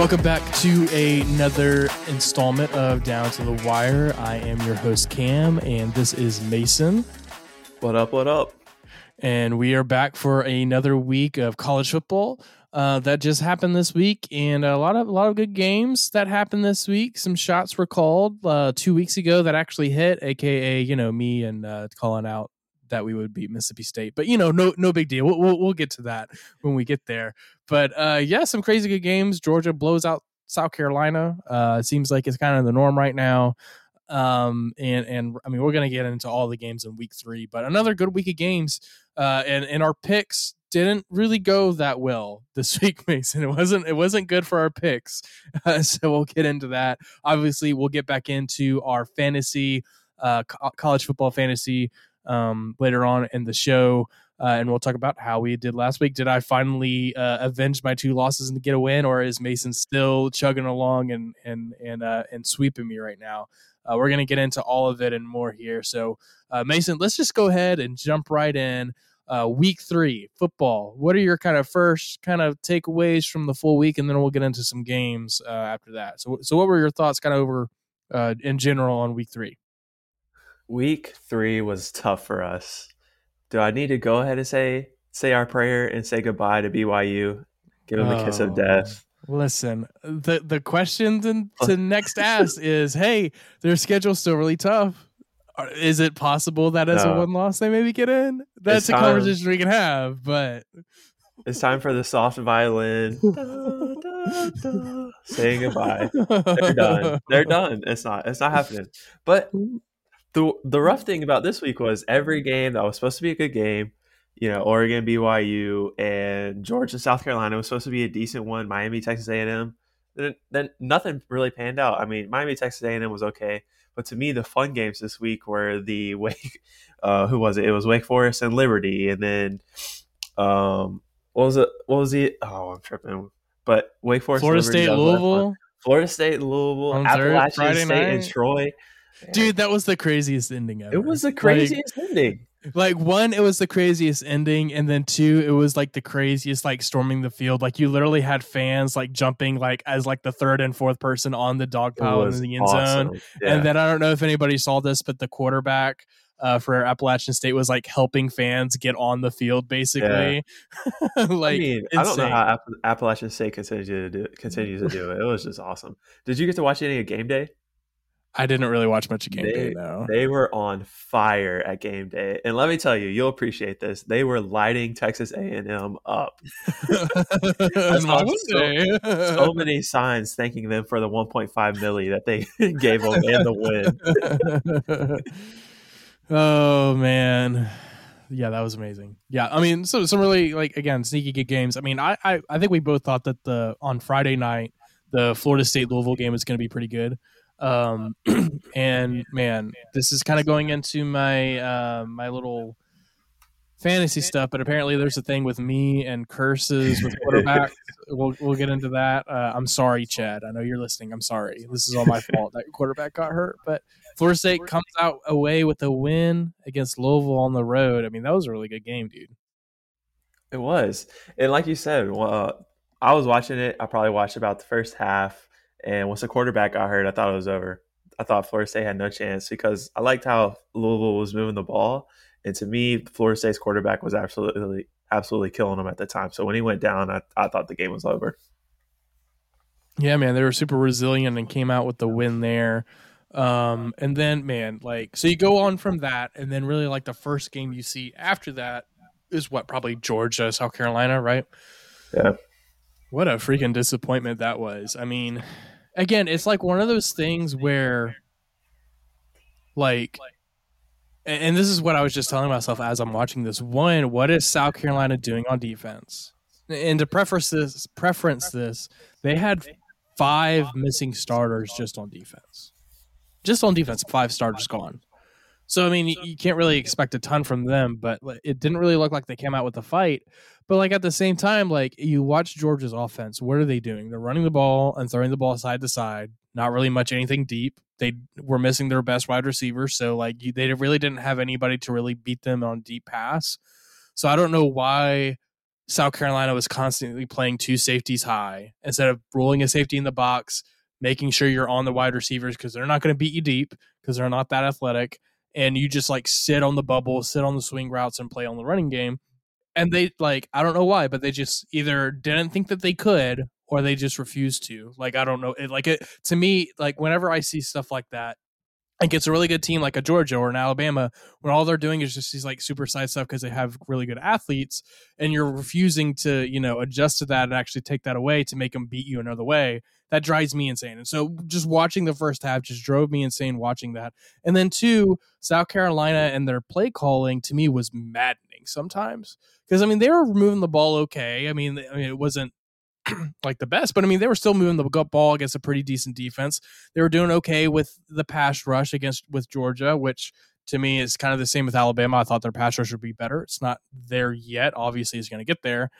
Welcome back to another installment of Down to the Wire. I am your host, Cam, and this is Mason. What up? What up? And we are back for another week of college football uh, that just happened this week, and a lot of a lot of good games that happened this week. Some shots were called uh, two weeks ago that actually hit, aka you know me and uh, calling out that we would beat Mississippi State. But you know, no no big deal. We'll, we'll, we'll get to that when we get there. But uh, yeah, some crazy good games. Georgia blows out South Carolina. Uh, seems like it's kind of the norm right now. Um, and and I mean, we're gonna get into all the games in week three, but another good week of games. Uh, and and our picks didn't really go that well this week, Mason. It wasn't it wasn't good for our picks. Uh, so we'll get into that. Obviously, we'll get back into our fantasy, uh, co- college football fantasy um, later on in the show. Uh, and we'll talk about how we did last week. Did I finally uh, avenge my two losses and get a win, or is Mason still chugging along and and and uh, and sweeping me right now? Uh, we're gonna get into all of it and more here. So, uh, Mason, let's just go ahead and jump right in. Uh, week three football. What are your kind of first kind of takeaways from the full week, and then we'll get into some games after that. So, so what were your thoughts kind of over in general on week three? Week three was tough for us. Do I need to go ahead and say say our prayer and say goodbye to BYU? Give them oh, a kiss of oh, death. Listen, the the question to next ask is, hey, their schedule's still really tough. Is it possible that as no. a one loss they maybe get in? That's a conversation we can have, but it's time for the soft violin. da, da, da, saying goodbye. They're done. They're done. It's not. It's not happening. But the the rough thing about this week was every game that was supposed to be a good game, you know, Oregon, BYU, and Georgia, South Carolina was supposed to be a decent one. Miami, Texas A and M. Then, then nothing really panned out. I mean, Miami, Texas A and M was okay, but to me, the fun games this week were the Wake. Uh, who was it? It was Wake Forest and Liberty, and then um, what was it? What was it? Oh, I'm tripping. But Wake Forest, Florida State, Louisville, Florida State, Louisville, Appalachian State, night. and Troy. Dude, that was the craziest ending ever. It was the craziest like, ending. Like one, it was the craziest ending, and then two, it was like the craziest like storming the field. Like you literally had fans like jumping like as like the third and fourth person on the dog pile in the end awesome. zone. Yeah. And then I don't know if anybody saw this, but the quarterback uh, for Appalachian State was like helping fans get on the field, basically. Yeah. like, I mean. I don't know how App- Appalachian State continues to do continues to do it. It was just awesome. Did you get to watch any of game day? I didn't really watch much of game they, day though. They were on fire at game day, and let me tell you, you'll appreciate this. They were lighting Texas A and M up. I saw so, so, many signs thanking them for the 1.5 milli that they gave them and the win. oh man, yeah, that was amazing. Yeah, I mean, so some really like again sneaky good games. I mean, I I, I think we both thought that the on Friday night the Florida State Louisville game was going to be pretty good. Um, and man, this is kind of going into my uh, my little fantasy stuff, but apparently there's a thing with me and curses with quarterbacks. we'll we'll get into that. Uh, I'm sorry, Chad. I know you're listening. I'm sorry. This is all my fault that quarterback got hurt. But Florida State comes out away with a win against Louisville on the road. I mean, that was a really good game, dude. It was, and like you said, well, uh, I was watching it. I probably watched about the first half and once the quarterback got hurt, I thought it was over. I thought Florida State had no chance because I liked how Louisville was moving the ball. And to me, Florida State's quarterback was absolutely absolutely killing them at the time. So when he went down, I, I thought the game was over. Yeah, man, they were super resilient and came out with the win there. Um, and then, man, like, so you go on from that, and then really like the first game you see after that is what probably Georgia, South Carolina, right? Yeah. What a freaking disappointment that was. I mean, again, it's like one of those things where, like, and this is what I was just telling myself as I'm watching this. One, what is South Carolina doing on defense? And to preference this, preference this, they had five missing starters just on defense. Just on defense, five starters gone. So I mean, you can't really expect a ton from them, but it didn't really look like they came out with a fight. But like at the same time, like you watch Georgia's offense, what are they doing? They're running the ball and throwing the ball side to side. Not really much anything deep. They were missing their best wide receiver, so like they really didn't have anybody to really beat them on deep pass. So I don't know why South Carolina was constantly playing two safeties high instead of rolling a safety in the box, making sure you're on the wide receivers because they're not going to beat you deep because they're not that athletic. And you just like sit on the bubble, sit on the swing routes, and play on the running game. And they like, I don't know why, but they just either didn't think that they could or they just refused to. Like, I don't know. It, like, it to me, like, whenever I see stuff like that, against a really good team like a Georgia or an Alabama, when all they're doing is just these like super side stuff because they have really good athletes, and you're refusing to you know adjust to that and actually take that away to make them beat you another way. That drives me insane. And so just watching the first half just drove me insane watching that. And then two, South Carolina and their play calling to me was maddening sometimes because I mean they were moving the ball okay. I mean, I mean it wasn't like the best, but I mean they were still moving the ball against a pretty decent defense. They were doing okay with the pass rush against with Georgia, which to me is kind of the same with Alabama. I thought their pass rush would be better. It's not there yet. Obviously, it's going to get there.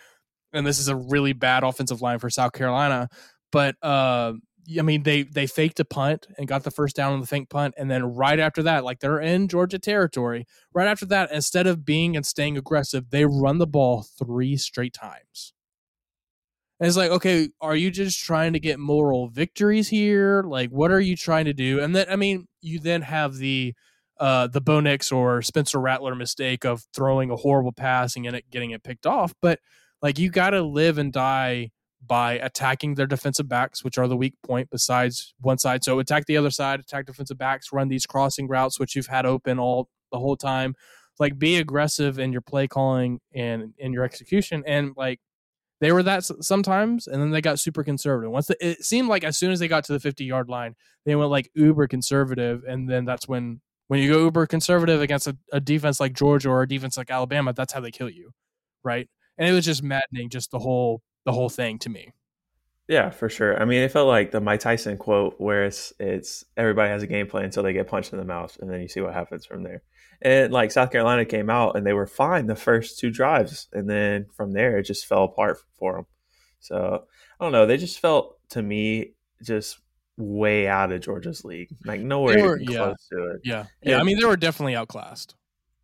And this is a really bad offensive line for South Carolina. But uh, I mean, they they faked a punt and got the first down on the fake punt, and then right after that, like they're in Georgia territory. Right after that, instead of being and staying aggressive, they run the ball three straight times. And it's like, okay, are you just trying to get moral victories here? Like, what are you trying to do? And then, I mean, you then have the uh, the Bo Nix or Spencer Rattler mistake of throwing a horrible pass and it getting it picked off. But like, you got to live and die by attacking their defensive backs, which are the weak point besides one side. So attack the other side, attack defensive backs, run these crossing routes, which you've had open all the whole time. Like, be aggressive in your play calling and in your execution, and like they were that sometimes, and then they got super conservative. Once the, it seemed like as soon as they got to the 50 yard line, they went like uber conservative, and then that's when when you go uber conservative against a, a defense like Georgia or a defense like Alabama, that's how they kill you, right? And it was just maddening, just the whole the whole thing to me. Yeah, for sure. I mean, it felt like the Mike Tyson quote, where it's it's everybody has a game plan until they get punched in the mouth, and then you see what happens from there. And like South Carolina came out and they were fine the first two drives, and then from there it just fell apart for them. So I don't know. They just felt to me just way out of Georgia's league, like nowhere were, yeah. close to it. Yeah, yeah. I mean, they were definitely outclassed.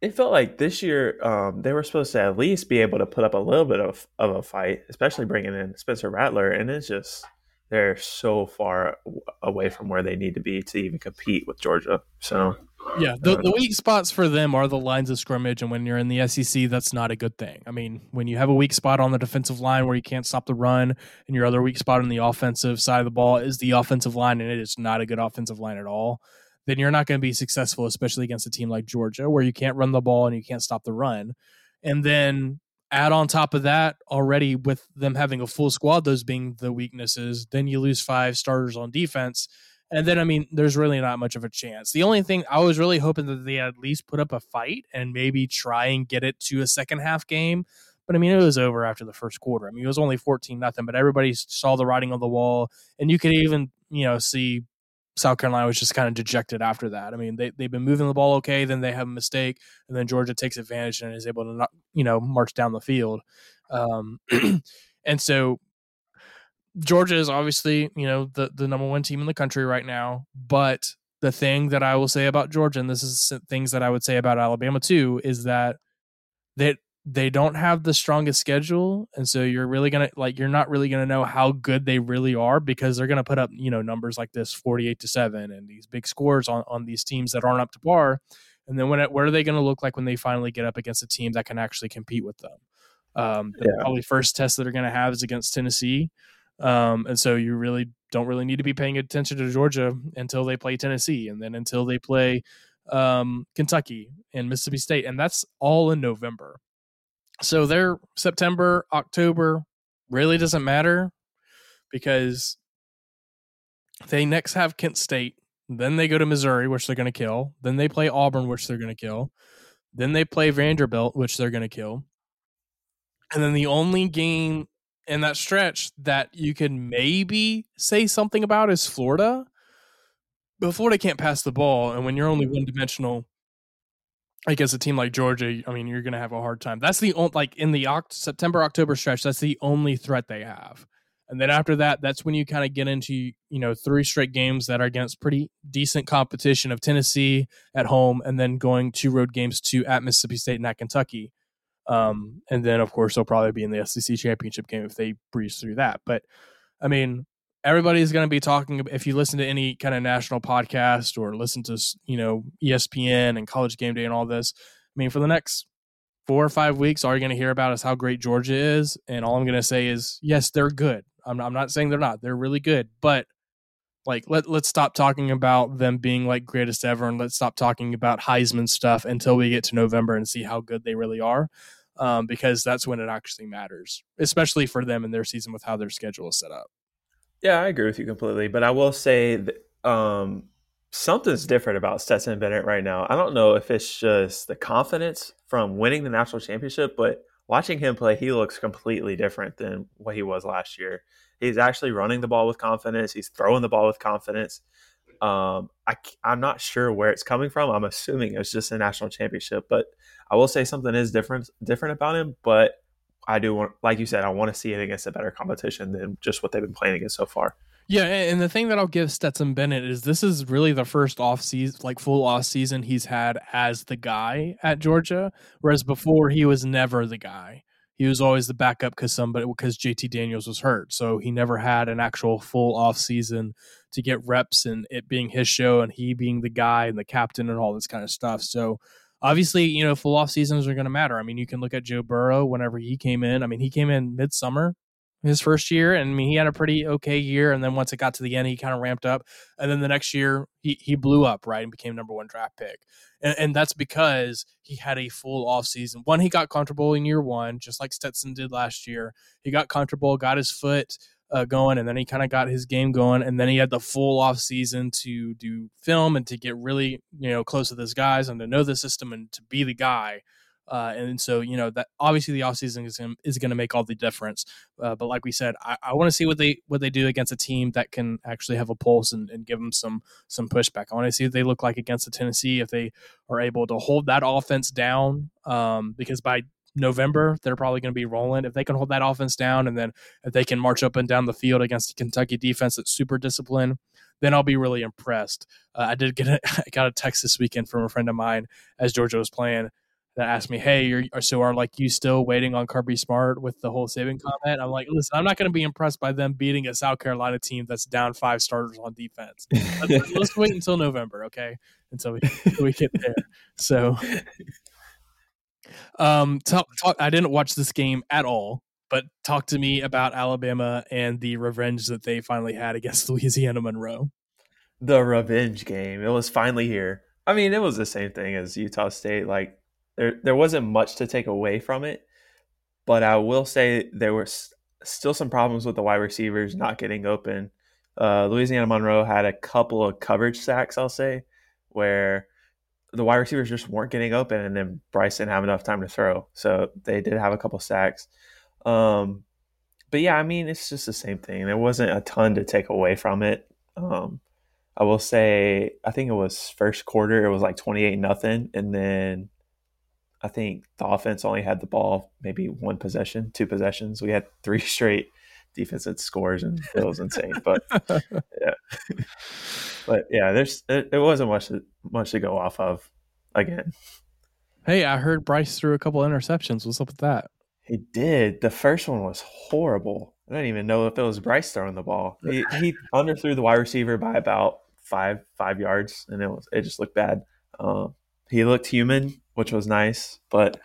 It felt like this year um, they were supposed to at least be able to put up a little bit of of a fight, especially bringing in Spencer Rattler, and it's just they're so far away from where they need to be to even compete with Georgia. So yeah, the, uh, the weak spots for them are the lines of scrimmage, and when you're in the SEC, that's not a good thing. I mean, when you have a weak spot on the defensive line where you can't stop the run, and your other weak spot on the offensive side of the ball is the offensive line, and it is not a good offensive line at all, then you're not going to be successful, especially against a team like Georgia, where you can't run the ball and you can't stop the run. And then add on top of that, already with them having a full squad, those being the weaknesses, then you lose five starters on defense and then, I mean, there's really not much of a chance. The only thing I was really hoping that they at least put up a fight and maybe try and get it to a second half game. But I mean, it was over after the first quarter. I mean, it was only 14 nothing, but everybody saw the writing on the wall. And you could even, you know, see South Carolina was just kind of dejected after that. I mean, they, they've been moving the ball okay, then they have a mistake, and then Georgia takes advantage and is able to, not, you know, march down the field. Um, and so Georgia is obviously, you know, the, the number one team in the country right now. But the thing that I will say about Georgia, and this is things that I would say about Alabama too, is that that they don't have the strongest schedule, and so you're really gonna like you're not really gonna know how good they really are because they're gonna put up you know numbers like this, forty eight to seven, and these big scores on on these teams that aren't up to par. And then when it, what are they going to look like when they finally get up against a team that can actually compete with them? Um, the yeah. probably first test that they're going to have is against Tennessee. Um, and so you really don't really need to be paying attention to Georgia until they play Tennessee and then until they play um, Kentucky and Mississippi State. And that's all in November. So their September, October really doesn't matter because they next have Kent State. Then they go to Missouri, which they're going to kill. Then they play Auburn, which they're going to kill. Then they play Vanderbilt, which they're going to kill. And then the only game in that stretch that you can maybe say something about is Florida. But Florida can't pass the ball, and when you're only mm. one dimensional, I guess a team like Georgia, I mean, you're going to have a hard time. That's the only like in the Oct- September October stretch. That's the only threat they have. And then after that, that's when you kind of get into you know three straight games that are against pretty decent competition of Tennessee at home, and then going two road games to at Mississippi State and at Kentucky. Um, and then of course they'll probably be in the SEC championship game if they breeze through that. But I mean, everybody's going to be talking. If you listen to any kind of national podcast or listen to you know ESPN and College Game Day and all this, I mean, for the next four or five weeks, all you're going to hear about is how great Georgia is, and all I'm going to say is yes, they're good. I'm, I'm not saying they're not; they're really good, but like let let's stop talking about them being like greatest ever and let's stop talking about Heisman stuff until we get to November and see how good they really are. Um, because that's when it actually matters, especially for them in their season with how their schedule is set up. Yeah, I agree with you completely. But I will say that, um, something's different about Stetson Bennett right now. I don't know if it's just the confidence from winning the national championship, but watching him play, he looks completely different than what he was last year. He's actually running the ball with confidence. He's throwing the ball with confidence. Um, I, I'm not sure where it's coming from. I'm assuming it's just a national championship, but I will say something is different different about him. But I do want, like you said, I want to see it against a better competition than just what they've been playing against so far. Yeah, and the thing that I'll give Stetson Bennett is this is really the first off season, like full off season he's had as the guy at Georgia, whereas before he was never the guy he was always the backup because somebody because JT Daniels was hurt, so he never had an actual full off season to get reps and it being his show and he being the guy and the captain and all this kind of stuff. So obviously, you know, full off seasons are going to matter. I mean, you can look at Joe Burrow whenever he came in. I mean, he came in midsummer his first year, and I mean, he had a pretty okay year. And then once it got to the end, he kind of ramped up. And then the next year, he he blew up right and became number one draft pick and, and that's because he had a full off season. One, he got comfortable in year one, just like Stetson did last year. He got comfortable, got his foot uh, going, and then he kind of got his game going, and then he had the full off season to do film and to get really you know close to those guys and to know the system and to be the guy. Uh, and so, you know, that obviously the offseason is gonna, is going to make all the difference. Uh, but like we said, I, I want to see what they what they do against a team that can actually have a pulse and, and give them some some pushback. I want to see what they look like against the Tennessee if they are able to hold that offense down. Um, because by November, they're probably going to be rolling. If they can hold that offense down and then if they can march up and down the field against a Kentucky defense that's super disciplined, then I'll be really impressed. Uh, I did get a, I got a text this weekend from a friend of mine as Georgia was playing that asked me, "Hey, you're so are like you still waiting on Kirby Smart with the whole saving comment?" I'm like, "Listen, I'm not going to be impressed by them beating a South Carolina team that's down five starters on defense. let's, let's wait until November, okay? Until we we get there." So, um, talk, talk. I didn't watch this game at all, but talk to me about Alabama and the revenge that they finally had against Louisiana Monroe. The revenge game. It was finally here. I mean, it was the same thing as Utah State. Like there there wasn't much to take away from it, but I will say there were still some problems with the wide receivers not getting open. Uh, Louisiana Monroe had a couple of coverage sacks, I'll say, where the wide receivers just weren't getting open, and then Bryce didn't have enough time to throw. So they did have a couple sacks. Um, but yeah, I mean, it's just the same thing. There wasn't a ton to take away from it. Um, I will say, I think it was first quarter, it was like 28 nothing. And then I think the offense only had the ball maybe one possession, two possessions. We had three straight defensive scores, and it was insane. But yeah, but yeah, there's it, it wasn't much to, much to go off of again. Hey, I heard Bryce threw a couple interceptions. What's up with that? He did. The first one was horrible. I don't even know if it was Bryce throwing the ball. He, he underthrew the wide receiver by about five five yards, and it was it just looked bad. Um, he looked human, which was nice, but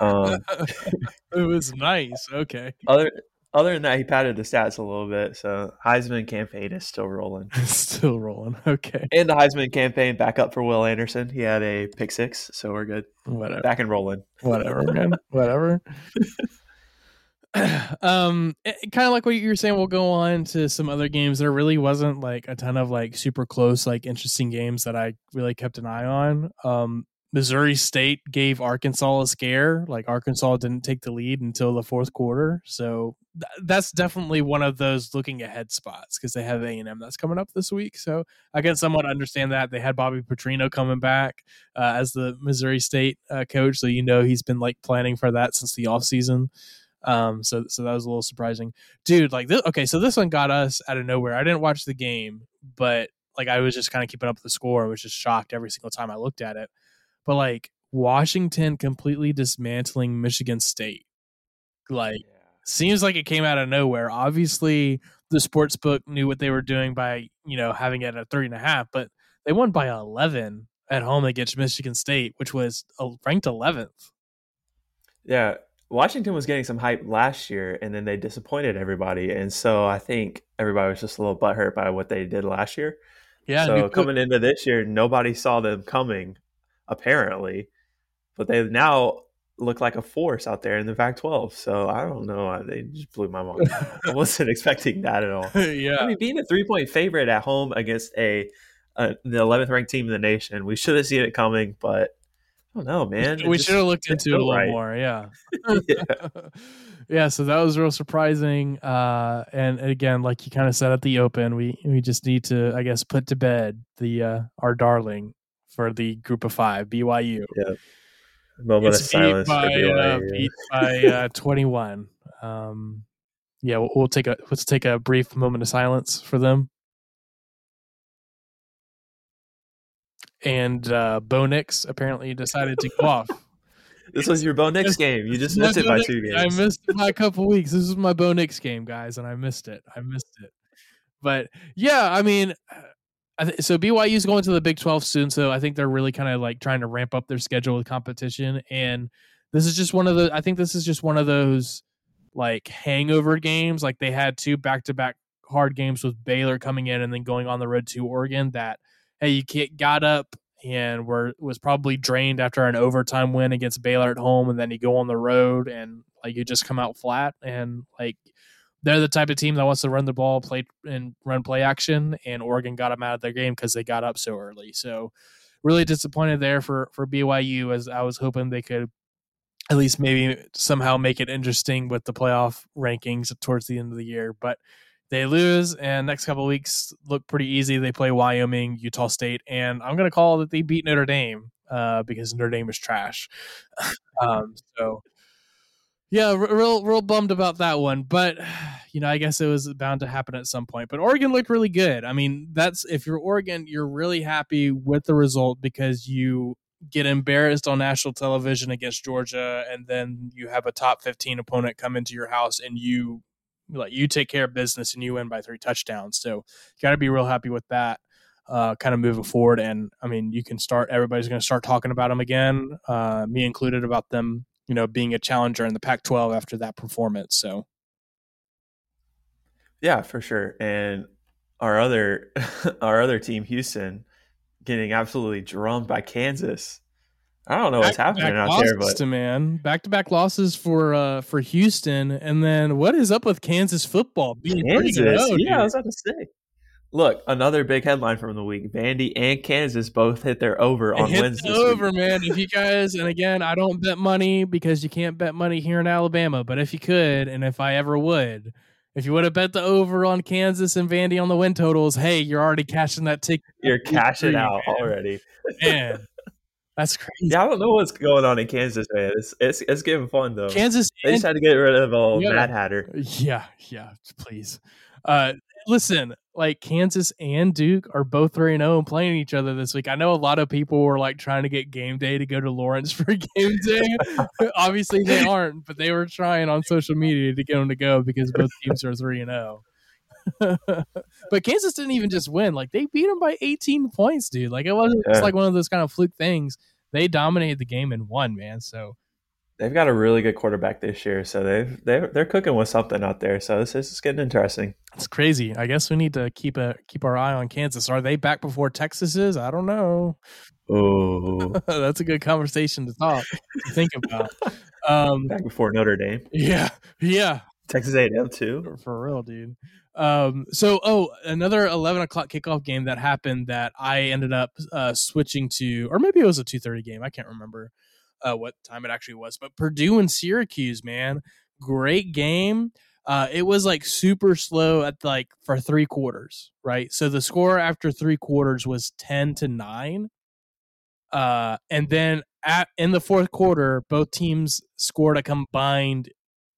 um, it was nice. Okay. Other other than that, he padded the stats a little bit. So Heisman campaign is still rolling. still rolling. Okay. And the Heisman campaign back up for Will Anderson. He had a pick six, so we're good. Whatever. Back and rolling. Whatever, man. Whatever. um kind of like what you were saying we'll go on to some other games there really wasn't like a ton of like super close like interesting games that i really kept an eye on um missouri state gave arkansas a scare like arkansas didn't take the lead until the fourth quarter so th- that's definitely one of those looking ahead spots because they have a&m that's coming up this week so i can somewhat understand that they had bobby petrino coming back uh, as the missouri state uh, coach so you know he's been like planning for that since the offseason um, so so that was a little surprising, dude. Like this, okay, so this one got us out of nowhere. I didn't watch the game, but like I was just kind of keeping up with the score. I was just shocked every single time I looked at it. But like Washington completely dismantling Michigan State. Like, seems like it came out of nowhere. Obviously, the sports book knew what they were doing by you know having it at three and a half, but they won by eleven at home against Michigan State, which was uh, ranked eleventh. Yeah, Washington was getting some hype last year, and then they disappointed everybody, and so I think everybody was just a little butthurt by what they did last year. Yeah. So coming into this year, nobody saw them coming, apparently, but they now look like a force out there in the Pac-12. So I don't know. They just blew my mind. I wasn't expecting that at all. yeah. I mean, being a three-point favorite at home against a, a the 11th ranked team in the nation, we should have seen it coming, but I don't know, man. we should have looked into it a little right. more. Yeah. yeah. yeah. So that was real surprising. Uh, and again, like you kind of said at the open, we we just need to, I guess, put to bed the uh, our darling for the group of five, BYU. Yeah. Moment it's of silence by, for BYU. Uh, beat by uh, 21. Um, yeah, we'll, we'll take a let's take a brief moment of silence for them. and uh, Bo Nix apparently decided to go off. This was your Bo Nix game. You just missed it by two games. I missed it by a couple weeks. This is my Bo Nix game, guys, and I missed it. I missed it. But yeah, I mean, th- so BYU is going to the Big 12 soon, so I think they're really kind of like trying to ramp up their schedule with competition. And this is just one of the. I think this is just one of those like hangover games. Like they had two back to back hard games with Baylor coming in and then going on the road to Oregon. That hey, you got up and were was probably drained after an overtime win against Baylor at home, and then you go on the road and like you just come out flat. And like they're the type of team that wants to run the ball, play and run play action. And Oregon got them out of their game because they got up so early. So really disappointed there for for BYU as I was hoping they could at least maybe somehow make it interesting with the playoff rankings towards the end of the year. But they lose, and next couple weeks look pretty easy. They play Wyoming, Utah State, and I'm going to call that they beat Notre Dame uh, because Notre Dame is trash. um, so, yeah, real real bummed about that one, but you know, I guess it was bound to happen at some point. But Oregon looked really good. I mean, that's if you're Oregon, you're really happy with the result because you get embarrassed on national television against Georgia, and then you have a top 15 opponent come into your house and you like you take care of business and you win by three touchdowns. So you got to be real happy with that. Uh, kind of moving forward, and I mean, you can start. Everybody's going to start talking about them again, uh, me included, about them. You know, being a challenger in the Pac-12 after that performance. So, yeah, for sure. And our other, our other team, Houston, getting absolutely drummed by Kansas. I don't know what's happening out there, but to man, back to back losses for uh for Houston, and then what is up with Kansas football being Kansas? Good, yeah, I was about to say. Look, another big headline from the week: Vandy and Kansas both hit their over on Wednesday. Over, man. If you guys, and again, I don't bet money because you can't bet money here in Alabama. But if you could, and if I ever would, if you would have bet the over on Kansas and Vandy on the win totals, hey, you're already cashing that ticket. You're cashing out man. already, man. That's crazy. Yeah, I don't know what's going on in Kansas, man. It's it's, it's getting fun though. Kansas, they just had to get rid of old yeah, Mad Hatter. Yeah, yeah, please. Uh, listen, like Kansas and Duke are both three and zero oh and playing each other this week. I know a lot of people were like trying to get game day to go to Lawrence for game day. Obviously, they aren't, but they were trying on social media to get them to go because both teams are three and zero. Oh. but Kansas didn't even just win; like they beat them by 18 points, dude. Like it wasn't yeah. like one of those kind of fluke things. They dominated the game and won, man. So they've got a really good quarterback this year, so they've they're they're cooking with something out there. So this, this is getting interesting. It's crazy. I guess we need to keep a keep our eye on Kansas. Are they back before Texas is? I don't know. Oh, that's a good conversation to talk to think about. Um, back before Notre Dame. Yeah, yeah. Texas A&M too. For, for real, dude. Um, so, oh, another 11 o'clock kickoff game that happened that I ended up uh, switching to, or maybe it was a 2.30 game. I can't remember uh, what time it actually was. But Purdue and Syracuse, man, great game. Uh, it was like super slow at like for three quarters, right? So the score after three quarters was 10 to 9. Uh, and then at in the fourth quarter, both teams scored a combined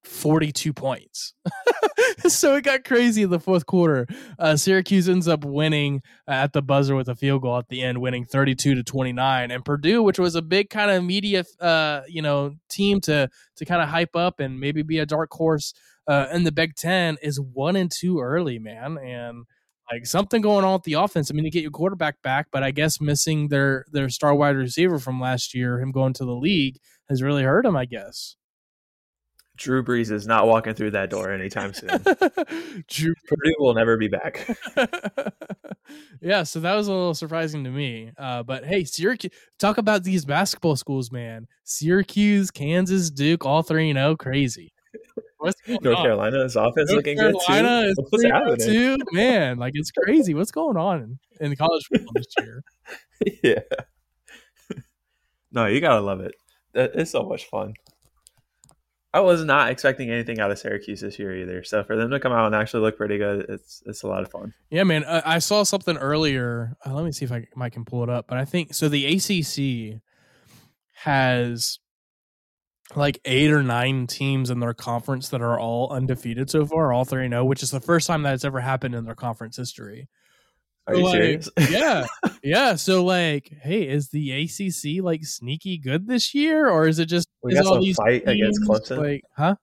42 points. so it got crazy in the fourth quarter. Uh, Syracuse ends up winning at the buzzer with a field goal at the end, winning 32 to 29. And Purdue, which was a big kind of media, uh, you know, team to to kind of hype up and maybe be a dark horse uh, in the Big Ten, is one and two early, man. And like something going on with the offense. I mean, you get your quarterback back, but I guess missing their their star wide receiver from last year, him going to the league, has really hurt him. I guess. Drew Brees is not walking through that door anytime soon. Drew Purdue will never be back. yeah, so that was a little surprising to me. Uh, but hey, Syracuse, talk about these basketball schools, man. Syracuse, Kansas, Duke, all three, you know, crazy. What's North on? Carolina's offense North looking Carolina good too. What's happening? Too? Man, like it's crazy. What's going on in, in college football this year? yeah. no, you gotta love it. It's so much fun. I was not expecting anything out of Syracuse this year either. So for them to come out and actually look pretty good, it's it's a lot of fun. Yeah, man. Uh, I saw something earlier. Uh, let me see if I, I can pull it up. But I think so. The ACC has like eight or nine teams in their conference that are all undefeated so far, all three zero, oh, which is the first time that it's ever happened in their conference history. Are you like, serious? yeah, yeah. So like, hey, is the ACC like sneaky good this year, or is it just we got some fight against Clemson? Like, huh?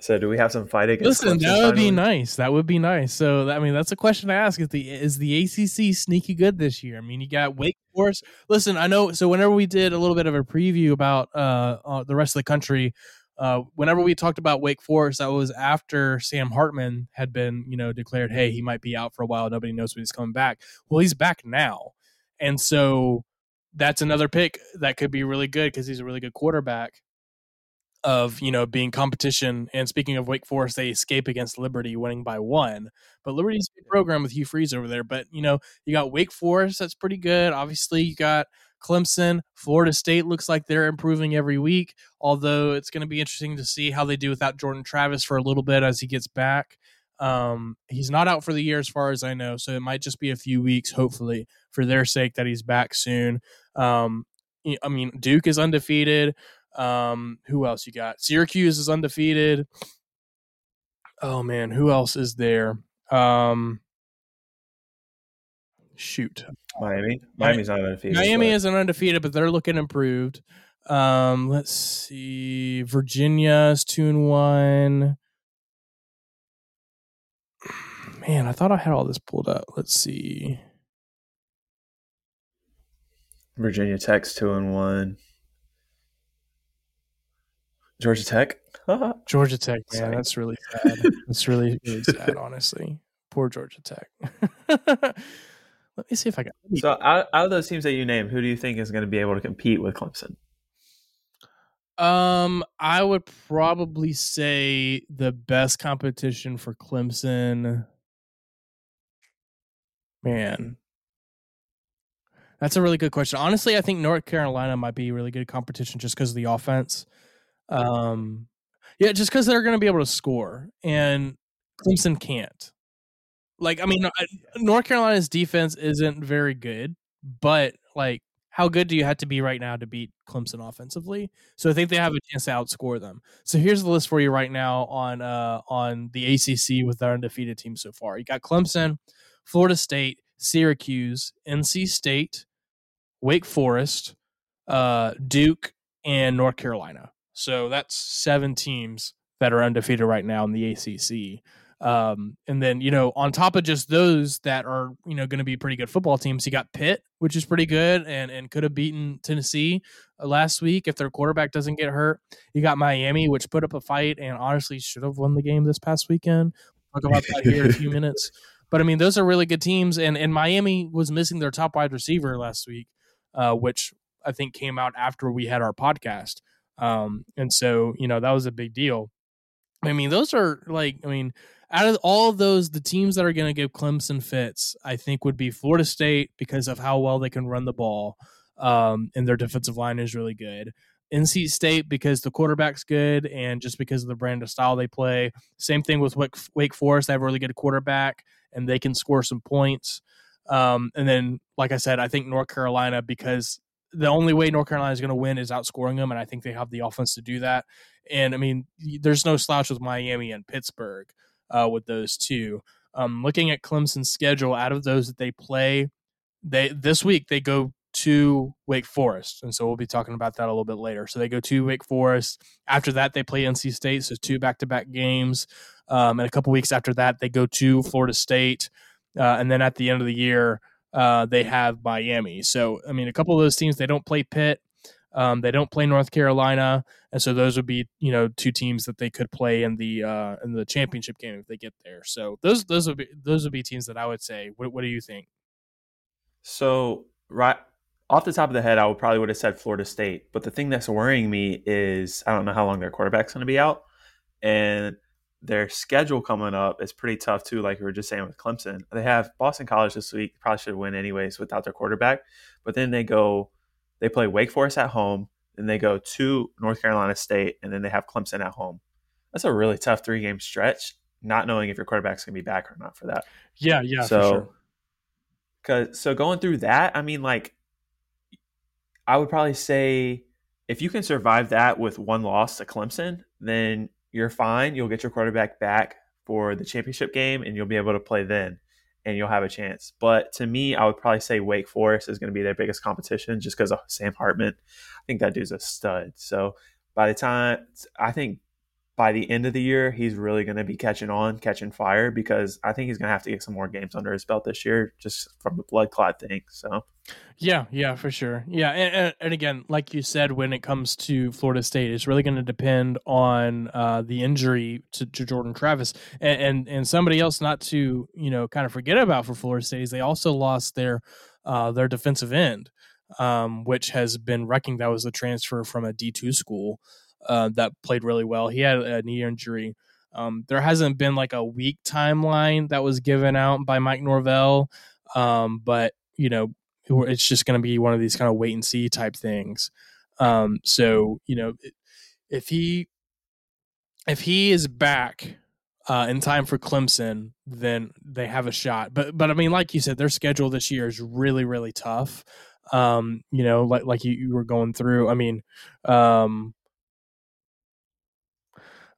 So do we have some fight against? Listen, Clemson that would finally? be nice. That would be nice. So I mean, that's a question to ask: is the is the ACC sneaky good this year? I mean, you got Wake Forest. Listen, I know. So whenever we did a little bit of a preview about uh, uh the rest of the country, uh, whenever we talked about Wake Forest, that was after Sam Hartman had been, you know, declared, hey, he might be out for a while. Nobody knows when he's coming back. Well, he's back now. And so that's another pick that could be really good because he's a really good quarterback of, you know, being competition. And speaking of Wake Forest, they escape against Liberty, winning by one. But Liberty's a program with Hugh Freeze over there. But, you know, you got Wake Forest, that's pretty good. Obviously, you got – Clemson, Florida State looks like they're improving every week, although it's going to be interesting to see how they do without Jordan Travis for a little bit as he gets back. Um, he's not out for the year as far as I know, so it might just be a few weeks, hopefully, for their sake that he's back soon. Um, I mean, Duke is undefeated. Um, who else you got? Syracuse is undefeated. Oh man, who else is there? Um, shoot, Miami. Miami's not undefeated. Miami but. isn't undefeated, but they're looking improved. Um, let's see. Virginia's two and one. Man, I thought I had all this pulled up. Let's see. Virginia Tech's two and one. Georgia Tech. Georgia Tech, man, that's really sad. that's really really sad, honestly. Poor Georgia Tech. Let me see if I can. So, out, out of those teams that you name, who do you think is going to be able to compete with Clemson? Um, I would probably say the best competition for Clemson. Man, that's a really good question. Honestly, I think North Carolina might be really good competition just because of the offense. Um, yeah, just because they're going to be able to score, and Clemson can't. Like, I mean, North Carolina's defense isn't very good, but like, how good do you have to be right now to beat Clemson offensively? So I think they have a chance to outscore them. So here's the list for you right now on uh on the ACC with our undefeated team so far. You got Clemson, Florida State, Syracuse, NC State, Wake Forest, uh, Duke, and North Carolina. So that's seven teams that are undefeated right now in the ACC. Um, and then, you know, on top of just those that are, you know, going to be pretty good football teams, you got Pitt, which is pretty good and, and could have beaten Tennessee uh, last week if their quarterback doesn't get hurt. You got Miami, which put up a fight and honestly should have won the game this past weekend. We'll talk about that here in a few minutes. But I mean, those are really good teams. And, and Miami was missing their top wide receiver last week, uh, which I think came out after we had our podcast. Um, and so, you know, that was a big deal. I mean, those are like, I mean, out of all of those, the teams that are going to give Clemson fits, I think, would be Florida State because of how well they can run the ball, um, and their defensive line is really good. NC State because the quarterback's good, and just because of the brand of style they play. Same thing with Wake, Forest; they have a really good quarterback, and they can score some points. Um, and then, like I said, I think North Carolina because the only way North Carolina is going to win is outscoring them, and I think they have the offense to do that. And I mean, there's no slouch with Miami and Pittsburgh. Uh, with those two. Um, looking at Clemson's schedule, out of those that they play, they this week they go to Wake Forest, and so we'll be talking about that a little bit later. So they go to Wake Forest. After that, they play NC State, so two back to back games. Um, and a couple weeks after that, they go to Florida State, uh, and then at the end of the year, uh, they have Miami. So I mean, a couple of those teams they don't play Pitt. Um, they don't play North Carolina, and so those would be you know two teams that they could play in the uh, in the championship game if they get there. So those those would be those would be teams that I would say. What, what do you think? So right off the top of the head, I would probably would have said Florida State. But the thing that's worrying me is I don't know how long their quarterback's going to be out, and their schedule coming up is pretty tough too. Like we were just saying with Clemson, they have Boston College this week. Probably should win anyways without their quarterback. But then they go they play Wake Forest at home, then they go to North Carolina State, and then they have Clemson at home. That's a really tough three game stretch, not knowing if your quarterback's going to be back or not for that. Yeah, yeah, so, sure. Cause, so going through that, I mean, like, I would probably say if you can survive that with one loss to Clemson, then you're fine. You'll get your quarterback back for the championship game, and you'll be able to play then and you'll have a chance. But to me, I would probably say Wake Forest is going to be their biggest competition just because of Sam Hartman. I think that dude's a stud. So by the time I think by the end of the year, he's really going to be catching on, catching fire because I think he's going to have to get some more games under his belt this year just from the blood clot thing. So, yeah, yeah, for sure. Yeah. And, and again, like you said, when it comes to Florida State, it's really going to depend on uh, the injury to, to Jordan Travis and, and, and somebody else not to, you know, kind of forget about for Florida State is they also lost their, uh, their defensive end, um, which has been wrecking. That was a transfer from a D2 school uh, that played really well. He had a knee injury. Um, there hasn't been like a week timeline that was given out by Mike Norvell, um, but you know it's just going to be one of these kind of wait and see type things. Um, so you know if he if he is back uh, in time for Clemson, then they have a shot. But but I mean, like you said, their schedule this year is really really tough. Um, you know, like like you, you were going through. I mean, um,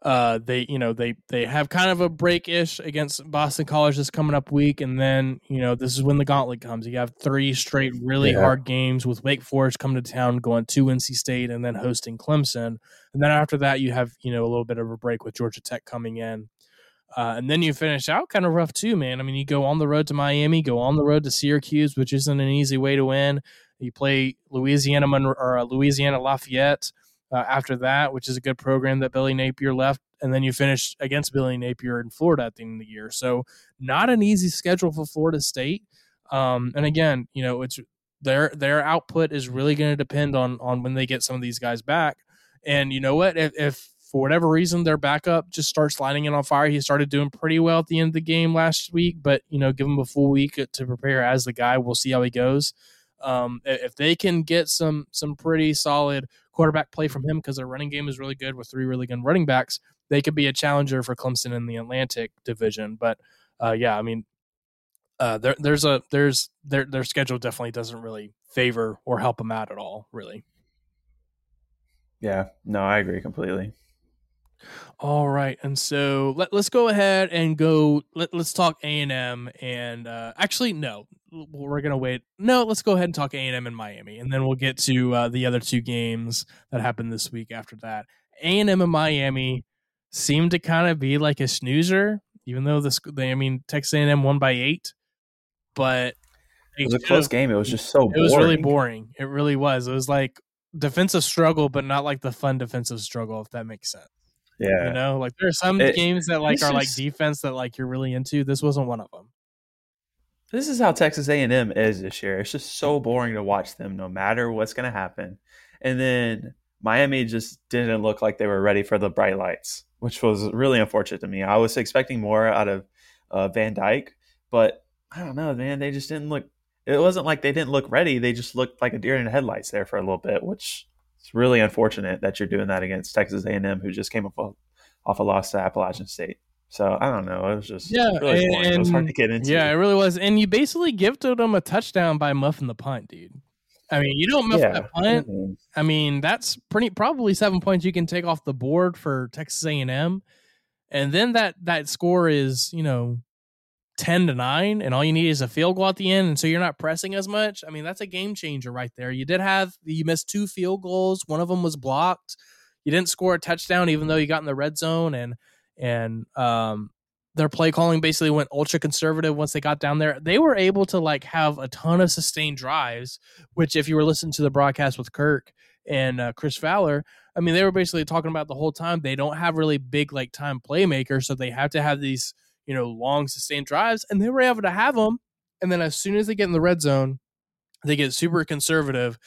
uh, they you know they they have kind of a break ish against Boston College this coming up week, and then you know this is when the gauntlet comes. You have three straight really yeah. hard games with Wake Forest coming to town, going to NC State, and then hosting Clemson, and then after that you have you know a little bit of a break with Georgia Tech coming in. Uh, and then you finish out kind of rough too, man. I mean, you go on the road to Miami, go on the road to Syracuse, which isn't an easy way to win. You play Louisiana or uh, Louisiana Lafayette, uh, after that, which is a good program that Billy Napier left. And then you finish against Billy Napier in Florida at the end of the year. So not an easy schedule for Florida State. Um, and again, you know, it's their their output is really going to depend on on when they get some of these guys back. And you know what? If, if for whatever reason their backup just starts lighting it on fire, he started doing pretty well at the end of the game last week. But you know, give him a full week to prepare as the guy. We'll see how he goes. Um, if they can get some some pretty solid quarterback play from him because their running game is really good with three really good running backs, they could be a challenger for Clemson in the Atlantic division. But uh, yeah, I mean, uh, there, there's a there's their their schedule definitely doesn't really favor or help them out at all, really. Yeah, no, I agree completely. All right, and so let, us go ahead and go. Let, us talk A and M, and uh, actually, no, we're gonna wait. No, let's go ahead and talk A and M in Miami, and then we'll get to uh, the other two games that happened this week after that. A and M in Miami seemed to kind of be like a snoozer, even though this. They, I mean, Texas A and M won by eight, but it was a close game. It was just so. It was really boring. It really was. It was like defensive struggle, but not like the fun defensive struggle, if that makes sense. Yeah. You know, like there are some it, games that like are just, like defense that like you're really into. This wasn't one of them. This is how Texas A&M is this year. It's just so boring to watch them no matter what's going to happen. And then Miami just didn't look like they were ready for the bright lights, which was really unfortunate to me. I was expecting more out of uh, Van Dyke, but I don't know, man. They just didn't look. It wasn't like they didn't look ready. They just looked like a deer in the headlights there for a little bit, which it's really unfortunate that you're doing that against Texas A&M, who just came off a, off a loss to Appalachian State. So I don't know. It was just yeah, really and, it was hard to get into. Yeah, it really was. And you basically gifted them a touchdown by muffing the punt, dude. I mean, you don't muff yeah. that punt. Mm-hmm. I mean, that's pretty probably seven points you can take off the board for Texas A and M. and then that that score is you know 10 to 9 and all you need is a field goal at the end and so you're not pressing as much i mean that's a game changer right there. You did have you missed two field goals. One of them was blocked. You didn't score a touchdown even though you got in the red zone and and um their play calling basically went ultra conservative once they got down there. They were able to like have a ton of sustained drives which if you were listening to the broadcast with kirk and uh, chris fowler i mean they were basically talking about the whole time they don't have really big like time playmakers so they have to have these you know, long sustained drives, and they were able to have them. And then as soon as they get in the red zone, they get super conservative.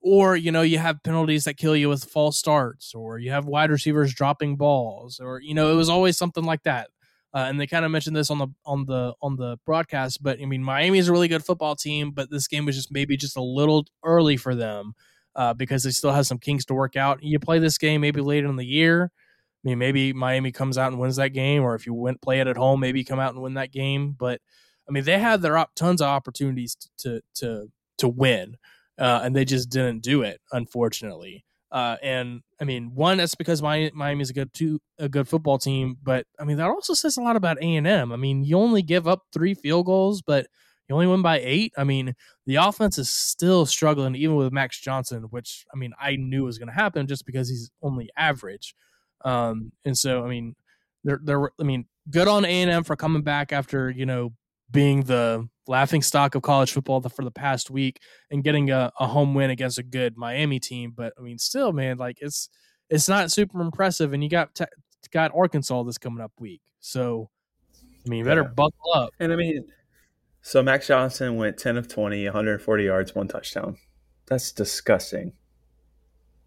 Or, you know, you have penalties that kill you with false starts, or you have wide receivers dropping balls, or, you know, it was always something like that. Uh, and they kind of mentioned this on the on the on the broadcast, but I mean, Miami is a really good football team, but this game was just maybe just a little early for them uh, because they still have some kinks to work out. You play this game maybe later in the year, I mean, maybe Miami comes out and wins that game, or if you win, play it at home, maybe come out and win that game. But I mean, they had their op- tons of opportunities to to to win, uh, and they just didn't do it, unfortunately. Uh, and I mean, one that's because Miami is a good two a good football team, but I mean that also says a lot about A and M. I mean, you only give up three field goals, but you only win by eight. I mean, the offense is still struggling, even with Max Johnson, which I mean I knew was going to happen just because he's only average. Um, and so, I mean, they're, they're, I mean, good on A and M for coming back after, you know, being the laughing stock of college football for the past week and getting a, a home win against a good Miami team. But I mean, still, man, like it's, it's not super impressive. And you got, te- got Arkansas this coming up week. So, I mean, you better yeah. buckle up. And I mean, so Max Johnson went 10 of 20, 140 yards, one touchdown. That's disgusting.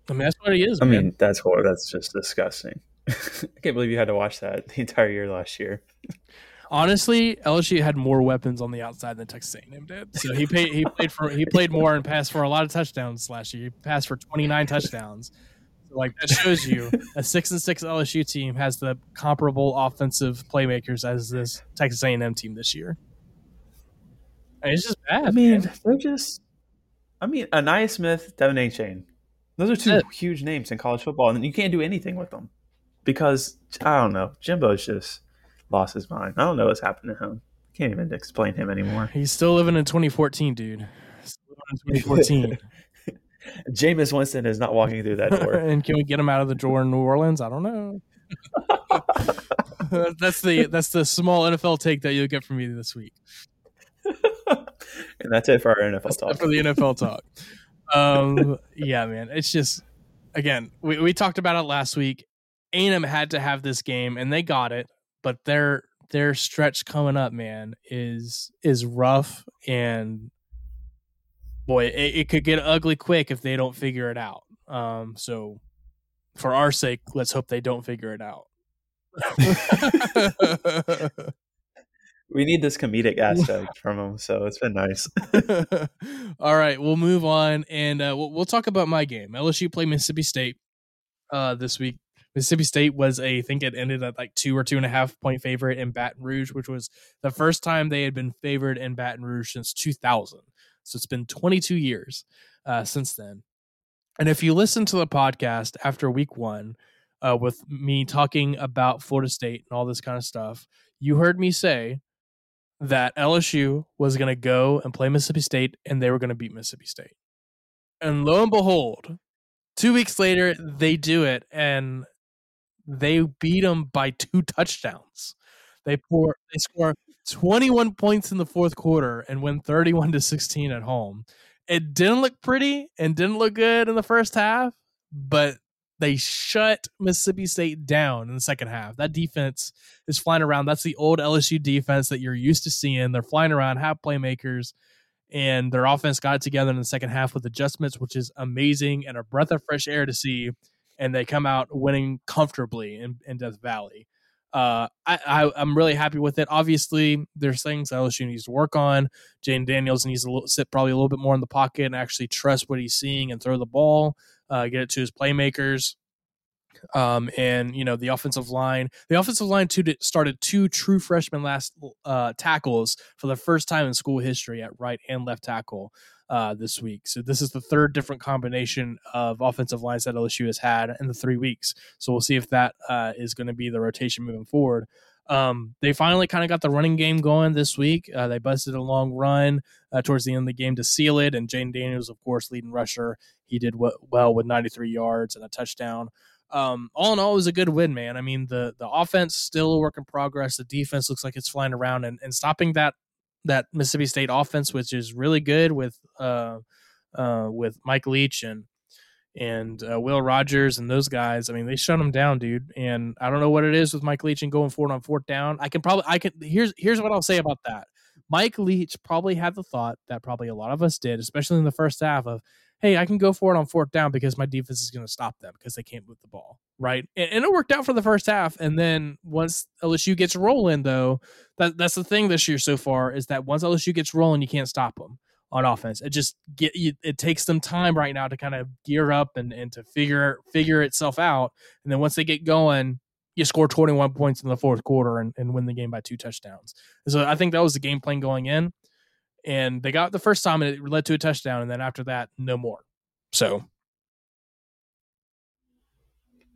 I mean, that's what he is. I man. mean, that's horrible. That's just disgusting. I can't believe you had to watch that the entire year last year. Honestly, LSU had more weapons on the outside than Texas A&M did. So he paid, he played for he played more and passed for a lot of touchdowns last year. He passed for 29 touchdowns. So like that shows you a six and six LSU team has the comparable offensive playmakers as this Texas A&M team this year. I mean, it's just bad. I mean, man. they're just. I mean, Ainias Smith, De'Von Achane. Those are two huge names in college football, and you can't do anything with them because I don't know. Jimbo's just lost his mind. I don't know what's happened to him. Can't even explain him anymore. He's still living in 2014, dude. Still living in 2014. Jameis Winston is not walking through that door. and can we get him out of the door in New Orleans? I don't know. that's the that's the small NFL take that you'll get from me this week. and that's it for our NFL that's talk. For the NFL talk um, yeah, man, it's just again we, we talked about it last week. A&M had to have this game, and they got it. But their their stretch coming up, man, is is rough, and boy, it, it could get ugly quick if they don't figure it out. Um, so for our sake, let's hope they don't figure it out. we need this comedic aspect from him, so it's been nice. All right, we'll move on, and uh, we'll, we'll, talk about my game. LSU played Mississippi State uh, this week. Mississippi State was a, I think it ended at like two or two and a half point favorite in Baton Rouge, which was the first time they had been favored in Baton Rouge since 2000. So it's been 22 years uh, since then. And if you listen to the podcast after week one, uh, with me talking about Florida State and all this kind of stuff, you heard me say that LSU was going to go and play Mississippi State and they were going to beat Mississippi State. And lo and behold, two weeks later, they do it and they beat them by two touchdowns. They pour, they score 21 points in the fourth quarter and win 31 to 16 at home. It didn't look pretty and didn't look good in the first half, but they shut Mississippi State down in the second half. That defense is flying around. That's the old LSU defense that you're used to seeing. They're flying around, have playmakers, and their offense got together in the second half with adjustments, which is amazing and a breath of fresh air to see. And they come out winning comfortably in, in Death Valley. Uh, I, I am really happy with it. Obviously, there's things LSU needs to work on. Jayden Daniels needs to sit probably a little bit more in the pocket and actually trust what he's seeing and throw the ball uh, get it to his playmakers. Um, and you know the offensive line, the offensive line too started two true freshman last uh, tackles for the first time in school history at right and left tackle uh, this week. So this is the third different combination of offensive lines that LSU has had in the three weeks. So we'll see if that uh, is going to be the rotation moving forward. Um, they finally kind of got the running game going this week. Uh, they busted a long run uh, towards the end of the game to seal it, and Jayden Daniels, of course, leading rusher. He did w- well with 93 yards and a touchdown. Um, all in all, it was a good win, man. I mean, the the offense still a work in progress. The defense looks like it's flying around, and, and stopping that that Mississippi State offense, which is really good with uh, uh, with Mike Leach and and uh, Will Rogers and those guys. I mean, they shut them down, dude. And I don't know what it is with Mike Leach and going forward on fourth down. I can probably I can here's here's what I'll say about that. Mike Leach probably had the thought that probably a lot of us did, especially in the first half of, hey, I can go for it on fourth down because my defense is going to stop them because they can't move the ball, right? And, and, it worked out for the first half. And then once LSU gets rolling, though, that, that's the thing this year so far is that once LSU gets rolling, you can't stop them on offense. It just get it takes them time right now to kind of gear up and, and to figure figure itself out. And then once they get going, you score 21 points in the fourth quarter and, and win the game by two touchdowns. So I think that was the game plan going in. And they got the first time and it led to a touchdown. And then after that, no more. So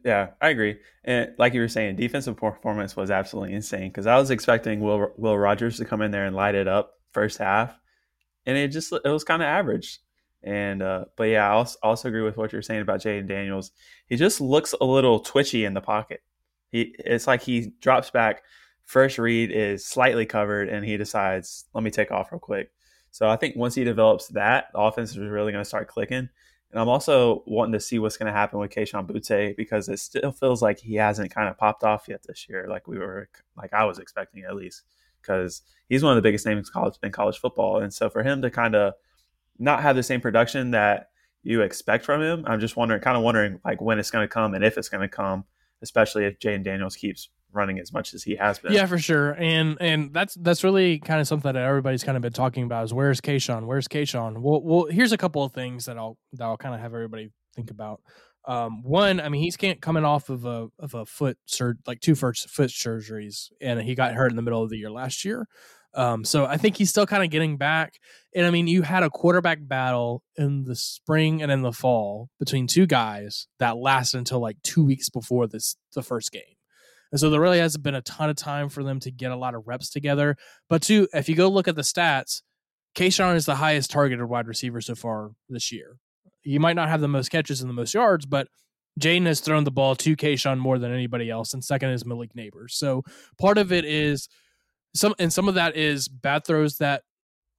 yeah, I agree. And like you were saying, defensive performance was absolutely insane because I was expecting Will Will Rogers to come in there and light it up first half, and it just it was kind of average. And uh, but yeah, I also, also agree with what you're saying about Jayden Daniels. He just looks a little twitchy in the pocket. He it's like he drops back. First read is slightly covered, and he decides, "Let me take off real quick." So I think once he develops that, the offense is really going to start clicking. And I'm also wanting to see what's going to happen with Kayshon Boutte because it still feels like he hasn't kind of popped off yet this year, like we were, like I was expecting at least because he's one of the biggest names in college in college football, and so for him to kind of not have the same production that you expect from him, I'm just wondering, kind of wondering like when it's going to come and if it's going to come, especially if Jayden Daniels keeps running as much as he has been. Yeah, for sure. And and that's that's really kind of something that everybody's kind of been talking about is where's Kayshon? Where's Kayshon? Well, well, here's a couple of things that I'll that I'll kind of have everybody think about. Um, one, I mean, he's can't coming off of a of a foot sur- like two first foot surgeries, and he got hurt in the middle of the year last year. Um, so I think he's still kind of getting back. And I mean, you had a quarterback battle in the spring and in the fall between two guys that lasted until like two weeks before this the first game. And so there really hasn't been a ton of time for them to get a lot of reps together. But two, if you go look at the stats, Kayshon is the highest targeted wide receiver so far this year he might not have the most catches and the most yards, but Jayden has thrown the ball to Kayshon more than anybody else, and second is Malik Nabers. So part of it is some, and some of that is bad throws that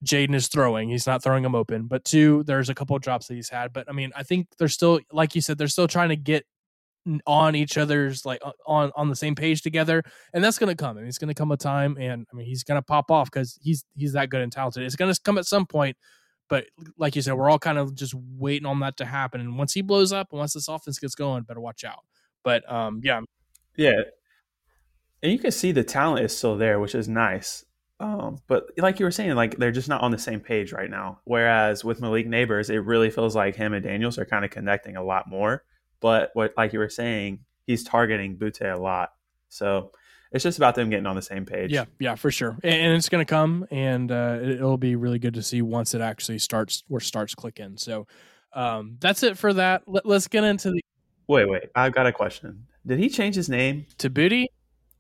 Jayden is throwing. He's not throwing them open. But two, there's a couple of drops that he's had. But I mean, I think they're still, like you said, they're still trying to get on each other's like on on the same page together and that's going to come I mean, it's going to come a time and i mean he's going to pop off because he's he's that good and talented it's going to come at some point but like you said, we're all kind of just waiting on that to happen. And once he blows up, and once this offense gets going, better watch out. But um, yeah, yeah, and you can see the talent is still there, which is nice. Um, but like you were saying, like they're just not on the same page right now. Whereas with Malik Nabers, it really feels like him and Daniels are kind of connecting a lot more. But what, like you were saying, he's targeting Boutte a lot. So it's just about them getting on the same page. Yeah, yeah, for sure. And, it's going to come, and uh, it, will be really good to see once it actually starts or starts clicking. So um, that's it for that. Let, us get into the. Wait, wait. I've got a question. Did he change his name to Booty?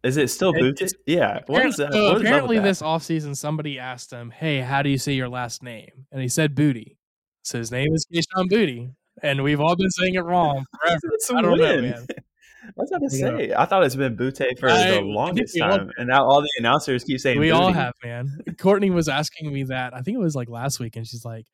Is it still Booty? Yeah. What is that? So what apparently, this offseason, somebody asked him, "Hey, how do you say your last name?" And he said Booty. So his name is Kayshon Booty, and we've all been saying it wrong forever. I don't know, man. What's that to say? I thought it's been Boutte for I, the longest time, and now all the announcers keep saying we booty. all have, man. Courtney was asking me that. I think it was like last week, and she's like,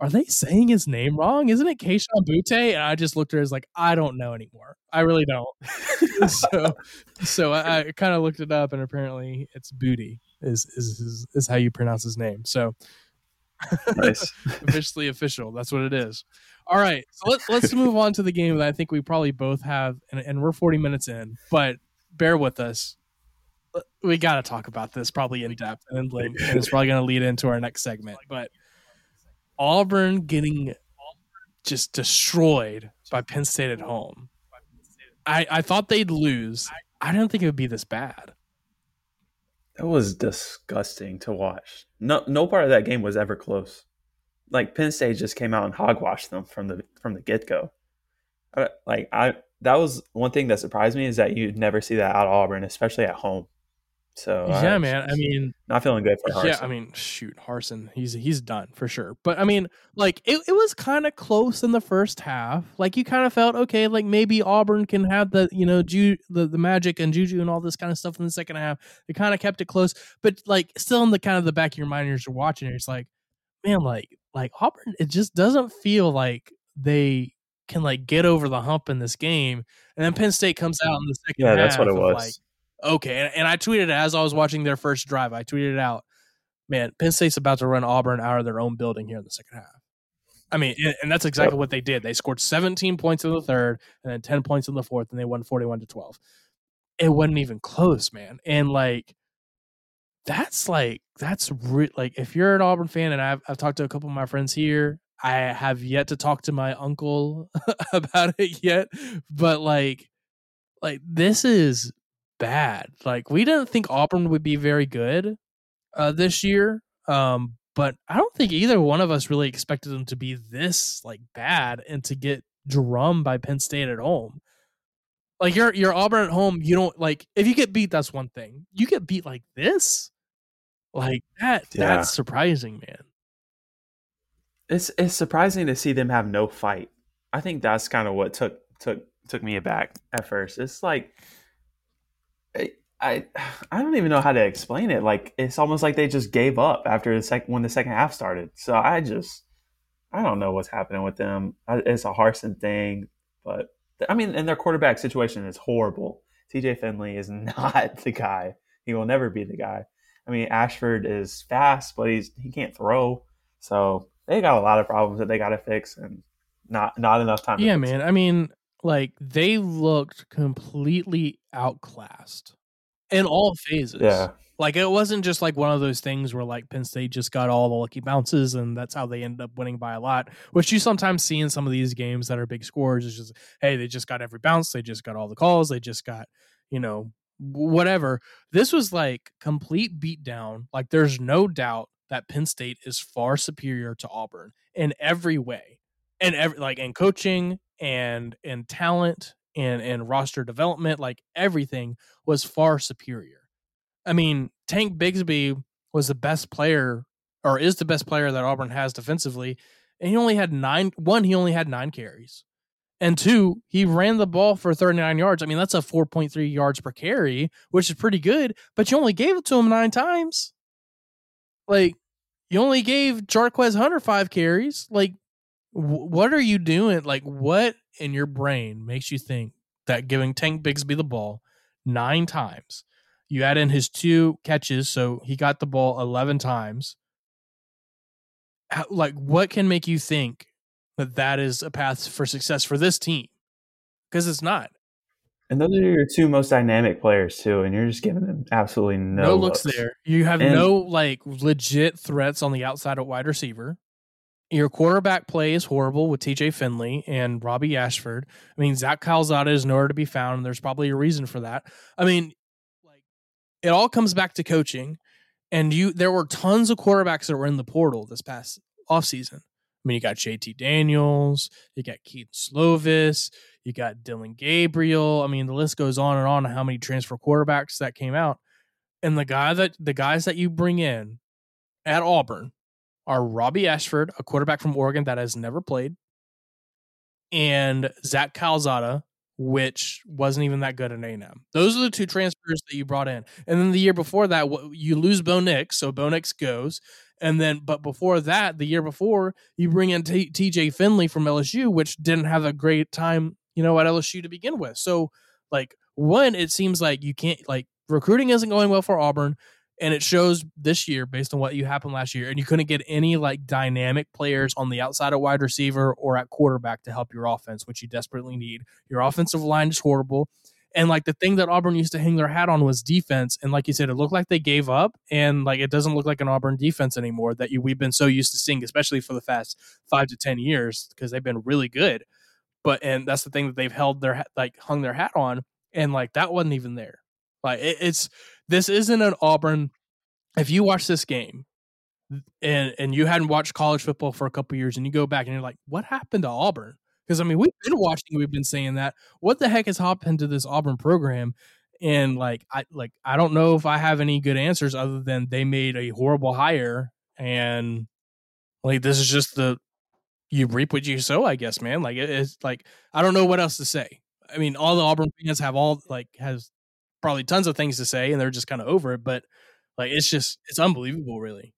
"Are they saying his name wrong? Isn't it Kayshon Boutte?" And I just looked at her as like, "I don't know anymore. I really don't." so, so I, I kind of looked it up, and apparently, it's Booty is, is is is how you pronounce his name. So, nice, officially official. That's what it is. All right, so let, let's move on to the game that I think we probably both have, and, and we're 40 minutes in, but bear with us. Uh, we got to talk about this probably in depth, and, and it's probably going to lead into our next segment. But Auburn getting just destroyed by Penn State at home. I I thought they'd lose. I didn't think it would be this bad. That was disgusting to watch. No, no part of that game was ever close. Like Penn State just came out and hogwashed them from the from the get go. Uh, like I, that was one thing that surprised me is that you'd never see that out of Auburn, especially at home. So yeah, man. I mean, not feeling good for Harsin. Yeah, I mean, shoot, Harsin, he's he's done for sure. But I mean, like it, it was kind of close in the first half. Like you kind of felt okay, like maybe Auburn can have the you know ju- the the magic and juju and all this kind of stuff in the second half. They kind of kept it close, but like still in the kind of the back of your mind, you're watching it. It's like, man, like like Auburn, it just doesn't feel like they can like get over the hump in this game. And then Penn State comes out in the second. Yeah, that's what it was. Like, okay. And, and I tweeted as I was watching their first drive. I tweeted out, man, Penn State's about to run Auburn out of their own building here in the second half. I mean, and that's exactly yep. what they did. They scored 17 points in the third and then 10 points in the fourth, and they won 41 to 12. It wasn't even close, man. And like, that's like, that's re- like, if you're an Auburn fan, and I've, I've talked to a couple of my friends here, I have yet to talk to my uncle about it yet, but like, like this is bad. Like we didn't think Auburn would be very good uh, this year, um, but I don't think either one of us really expected them to be this like bad and to get drummed by Penn State at home. Like you're you're Auburn at home, you don't like if you get beat, that's one thing. You get beat like this, like that. Yeah. That's surprising, man. It's it's surprising to see them have no fight. I think that's kind of what took took took me aback at first. It's like eh, I I don't even know how to explain it. Like it's almost like they just gave up after the second when the second half started. So I just I don't know what's happening with them. It's a Harsin thing, but I mean, and their quarterback situation is horrible. TJ Finley is not the guy. He will never be the guy. I mean, Ashford is fast, but he's he can't throw. So they got a lot of problems that they got to fix, and not not enough time. Yeah, man. It. I mean, like they looked completely outclassed in all phases. Yeah. Like it wasn't just like one of those things where like Penn State just got all the lucky bounces and that's how they ended up winning by a lot, which you sometimes see in some of these games that are big scores. It's just, hey, they just got every bounce, they just got all the calls, they just got, you know, whatever. This was like complete beatdown. Like there's no doubt that Penn State is far superior to Auburn in every way. And every like in coaching and in talent and and roster development, like everything was far superior. I mean, Tank Bigsby was the best player or is the best player that Auburn has defensively, and he only had nine. One, he only had nine carries, and two, he ran the ball for 39 yards. I mean, that's a 4.3 yards per carry, which is pretty good. But you only gave it to him nine times. Like, you only gave Jarquez Hunter five carries. Like, what are you doing? Like, what in your brain makes you think that giving Tank Bigsby the ball nine times, you add in his two catches, so he got the ball 11 times. How, like, what can make you think that that is a path for success for this team? Because it's not. And those are your two most dynamic players too, and you're just giving them absolutely no, no looks, looks there. You have and, no like legit threats on the outside of wide receiver your quarterback play is horrible with TJ Finley and Robbie Ashford. I mean, Zach Calzada is nowhere to be found, and there's probably a reason for that. I mean, like it all comes back to coaching. And you there were tons of quarterbacks that were in the portal this past offseason. Mean, you got JT Daniels, you got Kedon Slovis, you got Dillon Gabriel. I mean, the list goes on and on how many transfer quarterbacks that came out. And the guy that the guys that you bring in at Auburn are Robbie Ashford, a quarterback from Oregon that has never played, and Zach Calzada, which wasn't even that good at A&M. Those are the two transfers that you brought in. And then the year before that, you lose Bo Nix, so Bo Nix goes. And then, but before that, the year before, you bring in T- TJ Finley from LSU, which didn't have a great time, you know, at LSU to begin with. So, like, one, it seems like you can't, like, recruiting isn't going well for Auburn and it shows this year based on what you happened last year and you couldn't get any like dynamic players on the outside of wide receiver or at quarterback to help your offense which you desperately need your offensive line is horrible and like the thing that auburn used to hang their hat on was defense and like you said it looked like they gave up and like it doesn't look like an auburn defense anymore that you, we've been so used to seeing especially for the past five to ten years because they've been really good but and that's the thing that they've held their like hung their hat on, and like that wasn't even there. Like it, it's this isn't an Auburn. If you watch this game, and and you hadn't watched college football for a couple years, and you go back and you're like, what happened to Auburn? Because I mean, we've been watching, we've been saying that. What the heck has happened to this Auburn program? And like, I like, I don't know if I have any good answers other than they made a horrible hire, and like this is just the you reap what you sow, I guess, man. Like it's like I don't know what else to say. I mean, all the Auburn fans have all like has probably tons of things to say, and they're just kind of over it. But like, it's just it's unbelievable, really.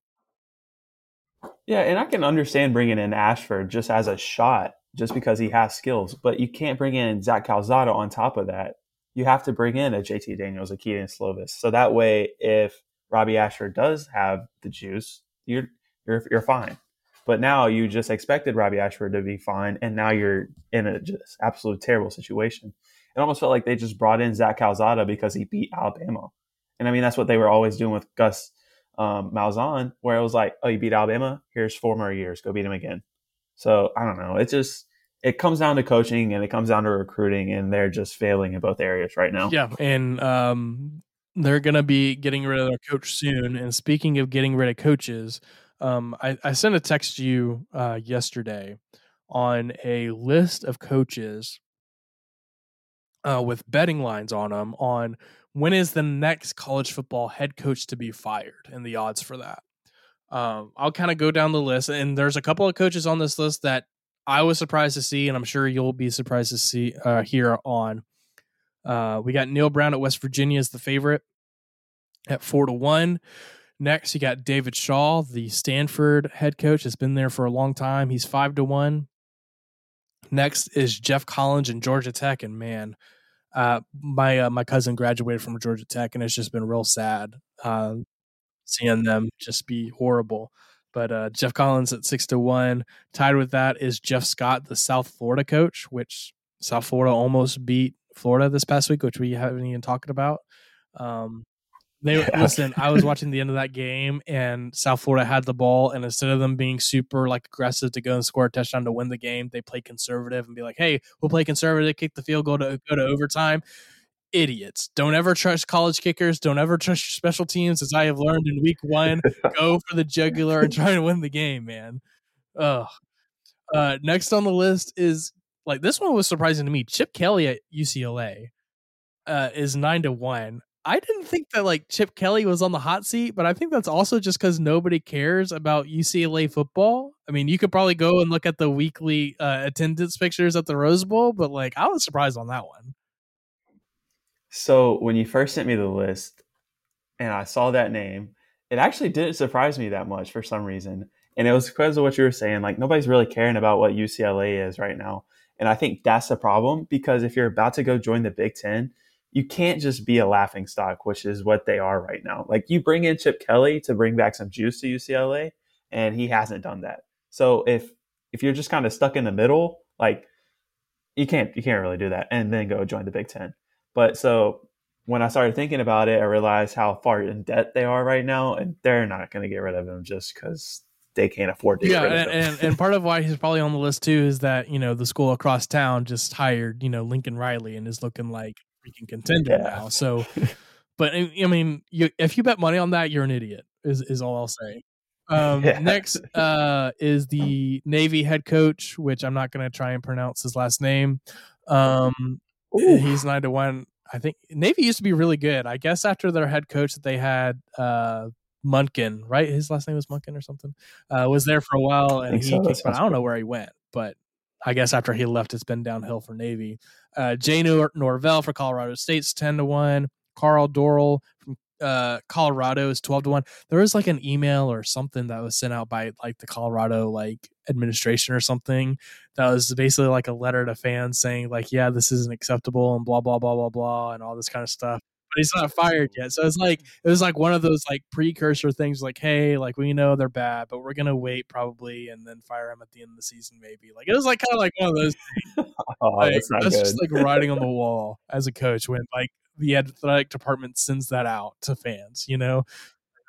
Yeah, and I can understand bringing in Ashford just as a shot, just because he has skills. But you can't bring in Zach Calzada on top of that. You have to bring in a JT Daniels, a Kedon Slovis, so that way, if Robbie Ashford does have the juice, you're you're you're fine. But now you just expected Robbie Ashford to be fine, and now you're in a just absolute terrible situation. It almost felt like they just brought in Zach Calzada because he beat Alabama, and I mean that's what they were always doing with Gus um, Malzahn, where it was like, oh, you beat Alabama, here's four more years, go beat him again. So I don't know. It just it comes down to coaching and it comes down to recruiting, and they're just failing in both areas right now. Yeah, and um, they're going to be getting rid of their coach soon. And speaking of getting rid of coaches, um, I, I sent a text to you uh, yesterday on a list of coaches uh, with betting lines on them on when is the next college football head coach to be fired and the odds for that. Um, I'll kind of go down the list, and there's a couple of coaches on this list that I was surprised to see, and I'm sure you'll be surprised to see uh, here on. Uh, we got Neal Brown at West Virginia as the favorite at four to one. Next, you got David Shaw, the Stanford head coach, has been there for a long time. He's five to one. Next is Geoff Collins and Georgia Tech, and man, uh, my uh, my cousin graduated from Georgia Tech, and it's just been real sad uh, seeing them just be horrible. But uh, Geoff Collins at six to one. Tied with that is Jeff Scott, the South Florida coach, which South Florida almost beat Florida this past week, which we haven't even talked about. Um, they yeah. listen. I was watching the end of that game, and South Florida had the ball, and instead of them being super like aggressive to go and score a touchdown to win the game, they play conservative and be like, "Hey, we'll play conservative, kick the field goal to go to overtime." Idiots! Don't ever trust college kickers. Don't ever trust your special teams, as I have learned in week one. go for the jugular and try to win the game, man. Ugh. Uh, next on the list is like this one was surprising to me. Chip Kelly at UCLA uh, is nine to one. I didn't think that like Chip Kelly was on the hot seat, but I think that's also just because nobody cares about UCLA football. I mean, you could probably go and look at the weekly uh, attendance pictures at the Rose Bowl, but like I was surprised on that one. So when you first sent me the list and I saw that name, it actually didn't surprise me that much for some reason. And it was because of what you were saying. Like nobody's really caring about what UCLA is right now. And I think that's the problem because if you're about to go join the Big Ten, you can't just be a laughing stock, which is what they are right now. Like you bring in Chip Kelly to bring back some juice to UCLA, and he hasn't done that. So if if you're just kind of stuck in the middle, like you can't you can't really do that and then go join the Big Ten. But so when I started thinking about it, I realized how far in debt they are right now, and they're not going to get rid of him just because they can't afford to. Yeah, and, and, and part of why he's probably on the list too is that you know the school across town just hired you know Lincoln Riley and is looking like freaking contender yeah. now. So, but I mean, you, if you bet money on that, you're an idiot. Is is all I'll say. Um, yeah. Next uh, is the Navy head coach, which I'm not going to try and pronounce his last name. Um, he's nine to one. I think Navy used to be really good. I guess after their head coach that they had, uh, Monken, right? His last name was Monken or something. Uh, was there for a while, and he so. kicked, but I don't know where he went. But I guess after he left, it's been downhill for Navy. Uh, Jay Nor- Norvell for Colorado State's ten to one. Karl Dorrell from uh, Colorado is twelve to one. There was like an email or something that was sent out by like the Colorado like administration or something that was basically like a letter to fans saying like, yeah, this isn't acceptable and blah blah blah blah blah and all this kind of stuff but he's not fired yet. So it's like it was like one of those like precursor things, like, hey, like we know they're bad, but we're gonna wait probably and then fire him at the end of the season, maybe. Like it was like kind of like one of those. oh, like, that's, that's just like writing on the wall as a coach when like the athletic department sends that out to fans. You know,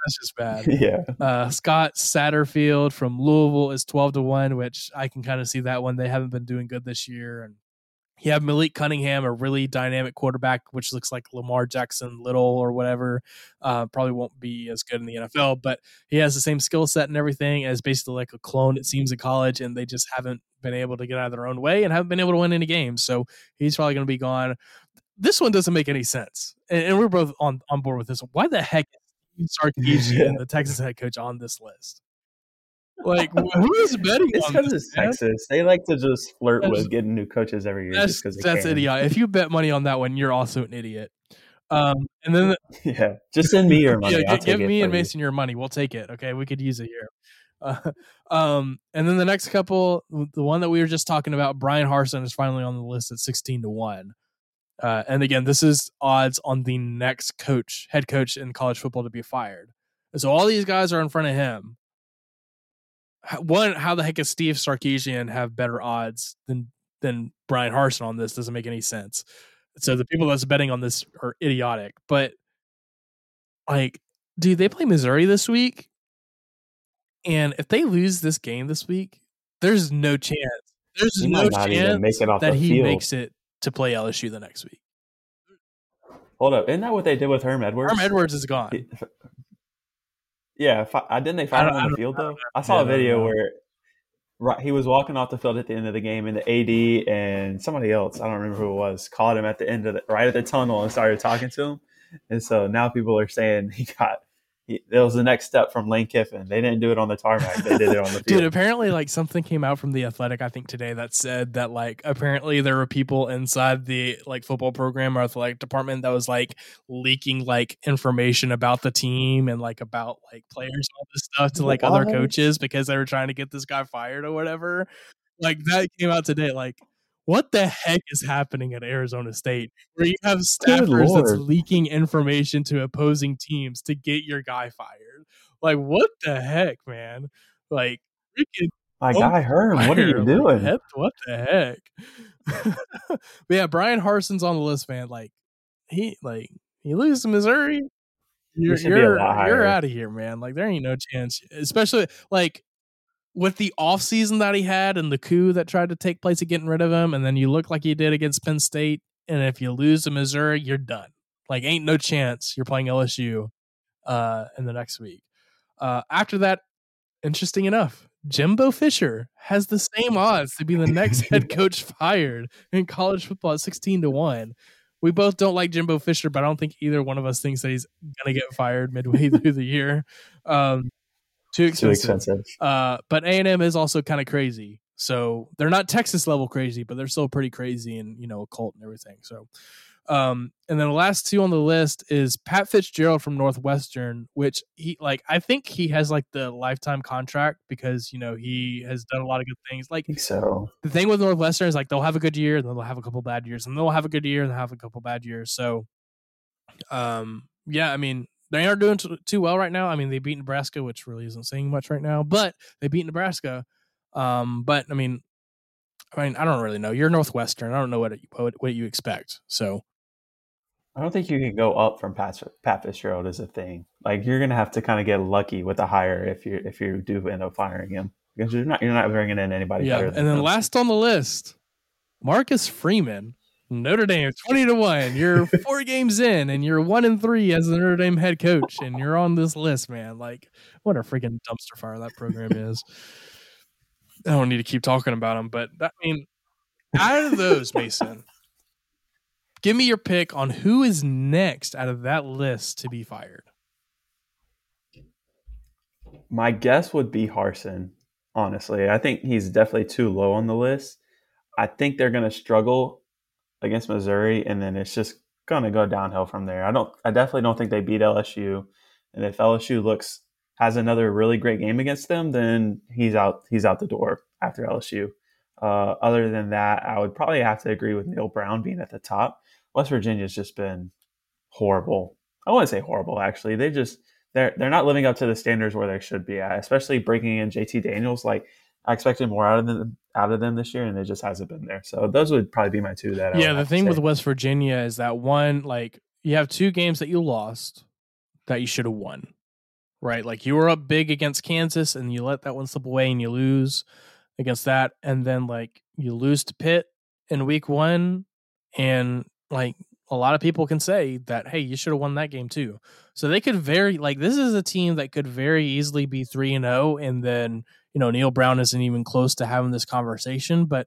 that's just bad. Yeah. Uh, Scott Satterfield from Louisville is twelve to one, which I can kind of see that one. They haven't been doing good this year, and You have Malik Cunningham, a really dynamic quarterback, which looks like Lamar Jackson Little or whatever. Uh, probably won't be as good in the NFL, but he has the same skill set and everything as basically like a clone, it seems, in college, and they just haven't been able to get out of their own way and haven't been able to win any games. So he's probably going to be gone. This one doesn't make any sense, and, and we're both on, on board with this. Why the heck is Sarkisian, the Texas head coach, on this list? Like, who is betting It's on because this? it's? Texas. They like to just flirt That's- with getting new coaches every year That's just because that's can. idiot. If you bet money on that one, you're also an idiot. Um, and then Yeah, just send me your money. yeah, I'll give me and you. Mason your money. We'll take it. Okay, we could use it here. Uh, um, and then the next couple, the one that we were just talking about, Bryan Harsin is finally on the list at sixteen to one. Uh, and again, this is odds on the next coach, head coach in college football to be fired. And so all these guys are in front of him. One, how the heck is Steve Sarkisian have better odds than than Bryan Harsin on this? Doesn't make any sense. So the people that's betting on this are idiotic. But like, dude, they play Missouri this week, and if they lose this game this week, there's no chance. There's He no might not even chance make it off that he field. makes it to play LSU the next week. Hold up, isn't that what they did with Herm Edwards? Herm Edwards is gone. He- Yeah, I uh, didn't they don't- him on the field though. I saw Yeah, a video where right he was walking off the field at the end of the game, and the AD and somebody else I don't remember who it was caught him at the end of the right at the tunnel and started talking to him. And so now people are saying he got it was the next step from Lane Kiffin. They didn't do it on the tarmac; they did it on the field. Dude, apparently, like something came out from the Athletic, I think today that said that like apparently there were people inside the like football program or athletic department that was like leaking like information about the team and like about like players and all this stuff to like other coaches because they were trying to get this guy fired or whatever. Like that came out today. Like, what the heck is happening at Arizona State where you have staffers that's leaking information to opposing teams to get your guy fired? Like, what the heck, man? Like, freaking My guy Herm, what are you fire, like, doing? what the heck? but yeah, Bryan Harsin's on the list, man. Like he like he loses to Missouri. You're should be a you're, you're out of here, man. Like there ain't no chance. Especially like with the off season that he had and the coup that tried to take place of getting rid of him, and then you look like you did against Penn State, and if you lose to Missouri, you're done. Like ain't no chance you're playing LSU uh in the next week. Uh after that, interesting enough, Jimbo Fisher has the same odds to be the next head coach fired in college football at 16 to 1. We both don't like Jimbo Fisher, but I don't think either one of us thinks that he's going to get fired midway through the year. Um, too Too expensive. expensive. Uh, but A&M is also kind of crazy. So they're not Texas level crazy, but they're still pretty crazy and, you know, a cult and everything. So, um, and then the last two on the list is Pat Fitzgerald from Northwestern, which he like, I think he has like the lifetime contract because, you know, he has done a lot of good things. Like so. the thing with Northwestern is like they'll have a good year, and then they'll have a couple bad years, and they'll have a good year and they'll have a couple bad years. So, um, yeah, I mean they aren't doing too well right now. I mean they beat Nebraska, which really isn't saying much right now, but they beat Nebraska. Um, but I mean, I mean I don't really know. You're Northwestern. I don't know what it, what, what you expect. So I don't think you can go up from Pat, Pat Fitzgerald as a thing. Like you're gonna have to kind of get lucky with the hire if you if you do end up firing him because you're not you're not bringing in anybody yeah, and then last on the list, Marcus Freeman. Notre Dame, twenty to one. You're four games in, and you're one and three as the Notre Dame head coach, and you're on this list, man. Like, what a freaking dumpster fire that program is. I don't need to keep talking about them, but I mean, out of those, Mason, give me your pick on who is next out of that list to be fired. My guess would be Harsin. Honestly, I think he's definitely too low on the list. I think they're going to struggle against Missouri, and then it's just going to go downhill from there. I don't. I definitely don't think they beat LSU, and if LSU looks has another really great game against them, then he's out. He's out the door after LSU. Uh, other than that, I would probably have to agree with Neal Brown being at the top. West Virginia's just been horrible. I wouldn't say horrible actually. They just they're they're not living up to the standards where they should be at, especially breaking in JT Daniels. Like I expected more out of them out of them this year, and it just hasn't been there. So those would probably be my two that. I yeah, the thing with. West Virginia is that one, like, you have two games that you lost that you should have won, right? Like, you were up big against Kansas and you let that one slip away and you lose against that. And then, like, you lose to Pitt in week one, and like a lot of people can say that, hey, you should have won that game too. So they could very like this is a team that could very easily be three and zero, oh, and then you know Neal Brown isn't even close to having this conversation. But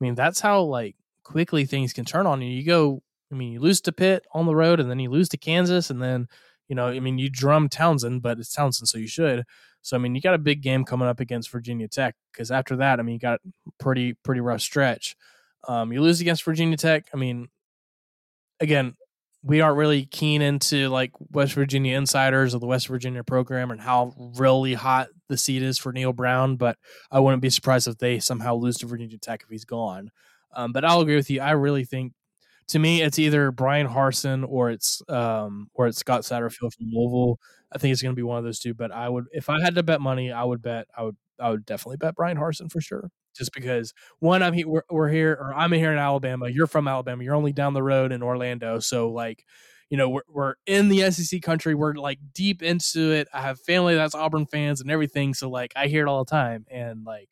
I mean, that's how like quickly things can turn on you. You go, I mean, you lose to Pitt on the road, and then you lose to Kansas, and then you know, I mean, you drum Towson, but it's Towson, so you should. So I mean, you got a big game coming up against Virginia Tech because after that, I mean, you got pretty pretty rough stretch. Um, you lose against Virginia Tech. I mean, again, we aren't really keen into like West Virginia insiders or the West Virginia program and how really hot the seat is for Neal Brown, but I wouldn't be surprised if they somehow lose to Virginia Tech if he's gone. Um, but I'll agree with you. I really think, to me, it's either Bryan Harsin or it's um, or it's Scott Satterfield from Louisville. I think it's going to be one of those two. But I would, if I had to bet money, I would bet I would I would definitely bet Bryan Harsin for sure just because one I'm here we're, we're, here or I'm here in Alabama you're from Alabama you're only down the road in Orlando so like you know we're, we're in the SEC country we're like deep into it I have family that's Auburn fans and everything so like I hear it all the time and like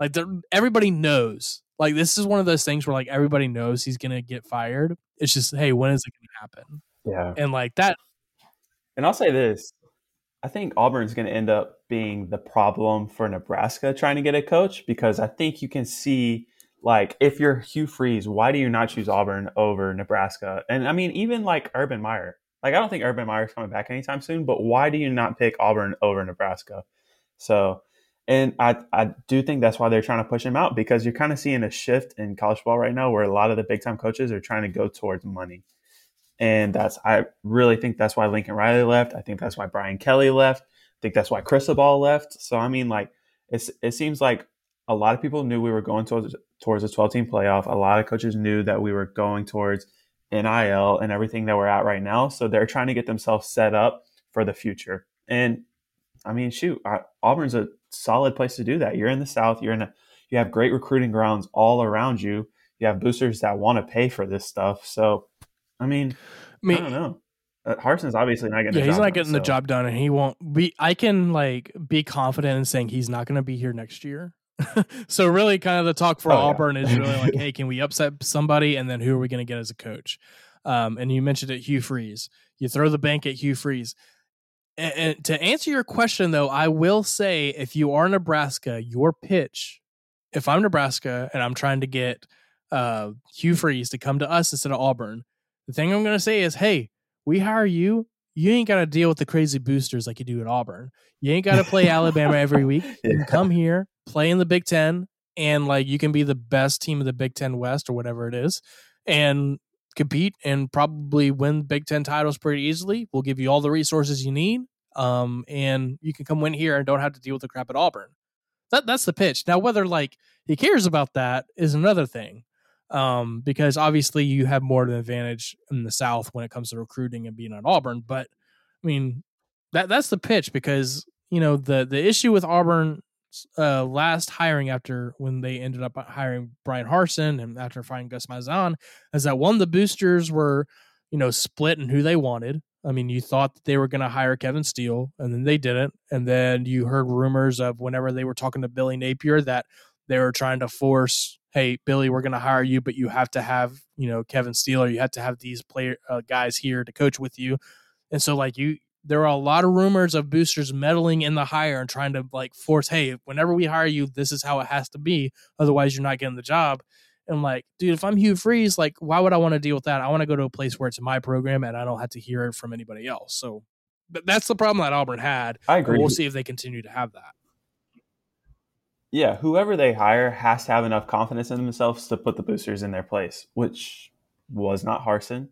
like everybody knows like this is one of those things where like everybody knows he's gonna get fired it's just hey when is it gonna happen? Yeah. And like that and I'll say this I think Auburn's going to end up being the problem for Nebraska trying to get a coach because I think you can see like if you're Hugh Freeze, why do you not choose Auburn over Nebraska? And I mean, even like Urban Meyer, like I don't think Urban Meyer's coming back anytime soon, but why do you not pick Auburn over Nebraska? So, and I I do think that's why they're trying to push him out because you're kind of seeing a shift in college football right now where a lot of the big time coaches are trying to go towards money. And that's I really think that's why Lincoln Riley left. I think that's why Brian Kelly left. I think that's why Cristobal left. So I mean, like it's it seems like a lot of people knew we were going towards towards a 12 team playoff. A lot of coaches knew that we were going towards NIL and everything that we're at right now. So they're trying to get themselves set up for the future. And I mean, shoot, Auburn's a solid place to do that. You're in the South. You're in a you have great recruiting grounds all around you. You have boosters that want to pay for this stuff. So I mean, I, mean, I don't know. Uh, Harsin's obviously not getting. Yeah, he's not done, getting so. the job done, and he won't be. I can like be confident in saying he's not going to be here next year. so really, kind of the talk for oh, Auburn yeah. is really like, hey, can we upset somebody, and then who are we going to get as a coach? Um, and you mentioned it, Hugh Freeze. You throw the bank at Hugh Freeze. And, and to answer your question, though, I will say if you are Nebraska, your pitch. If I'm Nebraska and I'm trying to get uh, Hugh Freeze to come to us instead of Auburn, the thing I'm going to say is, hey, we hire you. You ain't got to deal with the crazy boosters like you do at Auburn. You ain't got to play Alabama every week. You can come here, play in the Big Ten, and like you can be the best team of the Big Ten West or whatever it is, and compete and probably win Big Ten titles pretty easily. We'll give you all the resources you need, um, and you can come win here and don't have to deal with the crap at Auburn. That that's the pitch. Now, whether like he cares about that is another thing um, because obviously you have more of an advantage in the South when it comes to recruiting and being at Auburn. But I mean, that that's the pitch because you know the the issue with Auburn uh, last hiring after when they ended up hiring Bryan Harsin and after finding Gus Malzahn is that one the boosters were you know split in who they wanted. I mean, you thought that they were going to hire Kevin Steele, and then they didn't. And then you heard rumors of whenever they were talking to Billy Napier that they were trying to force hey billy we're going to hire you but you have to have you know kevin steele or you have to have these player uh, guys here to coach with you. And so like you there are a lot of rumors of boosters meddling in the hire and trying to like force hey whenever we hire you this is how it has to be otherwise you're not getting the job. And like dude if i'm hugh freeze like why would i want to deal with that? I want to go to a place where it's my program and i don't have to hear it from anybody else. So that's the problem that auburn had i agree we'll see if they continue to have that yeah, whoever they hire has to have enough confidence in themselves to put the boosters in their place, which was not Harsin.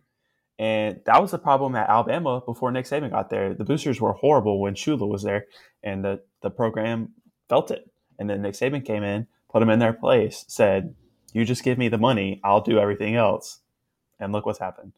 And that was the problem at Alabama before Nick Saban got there. The boosters were horrible when Shula was there, and the, the program felt it. And then Nick Saban came in, put them in their place, said, You just give me the money, I'll do everything else. And look what's happened.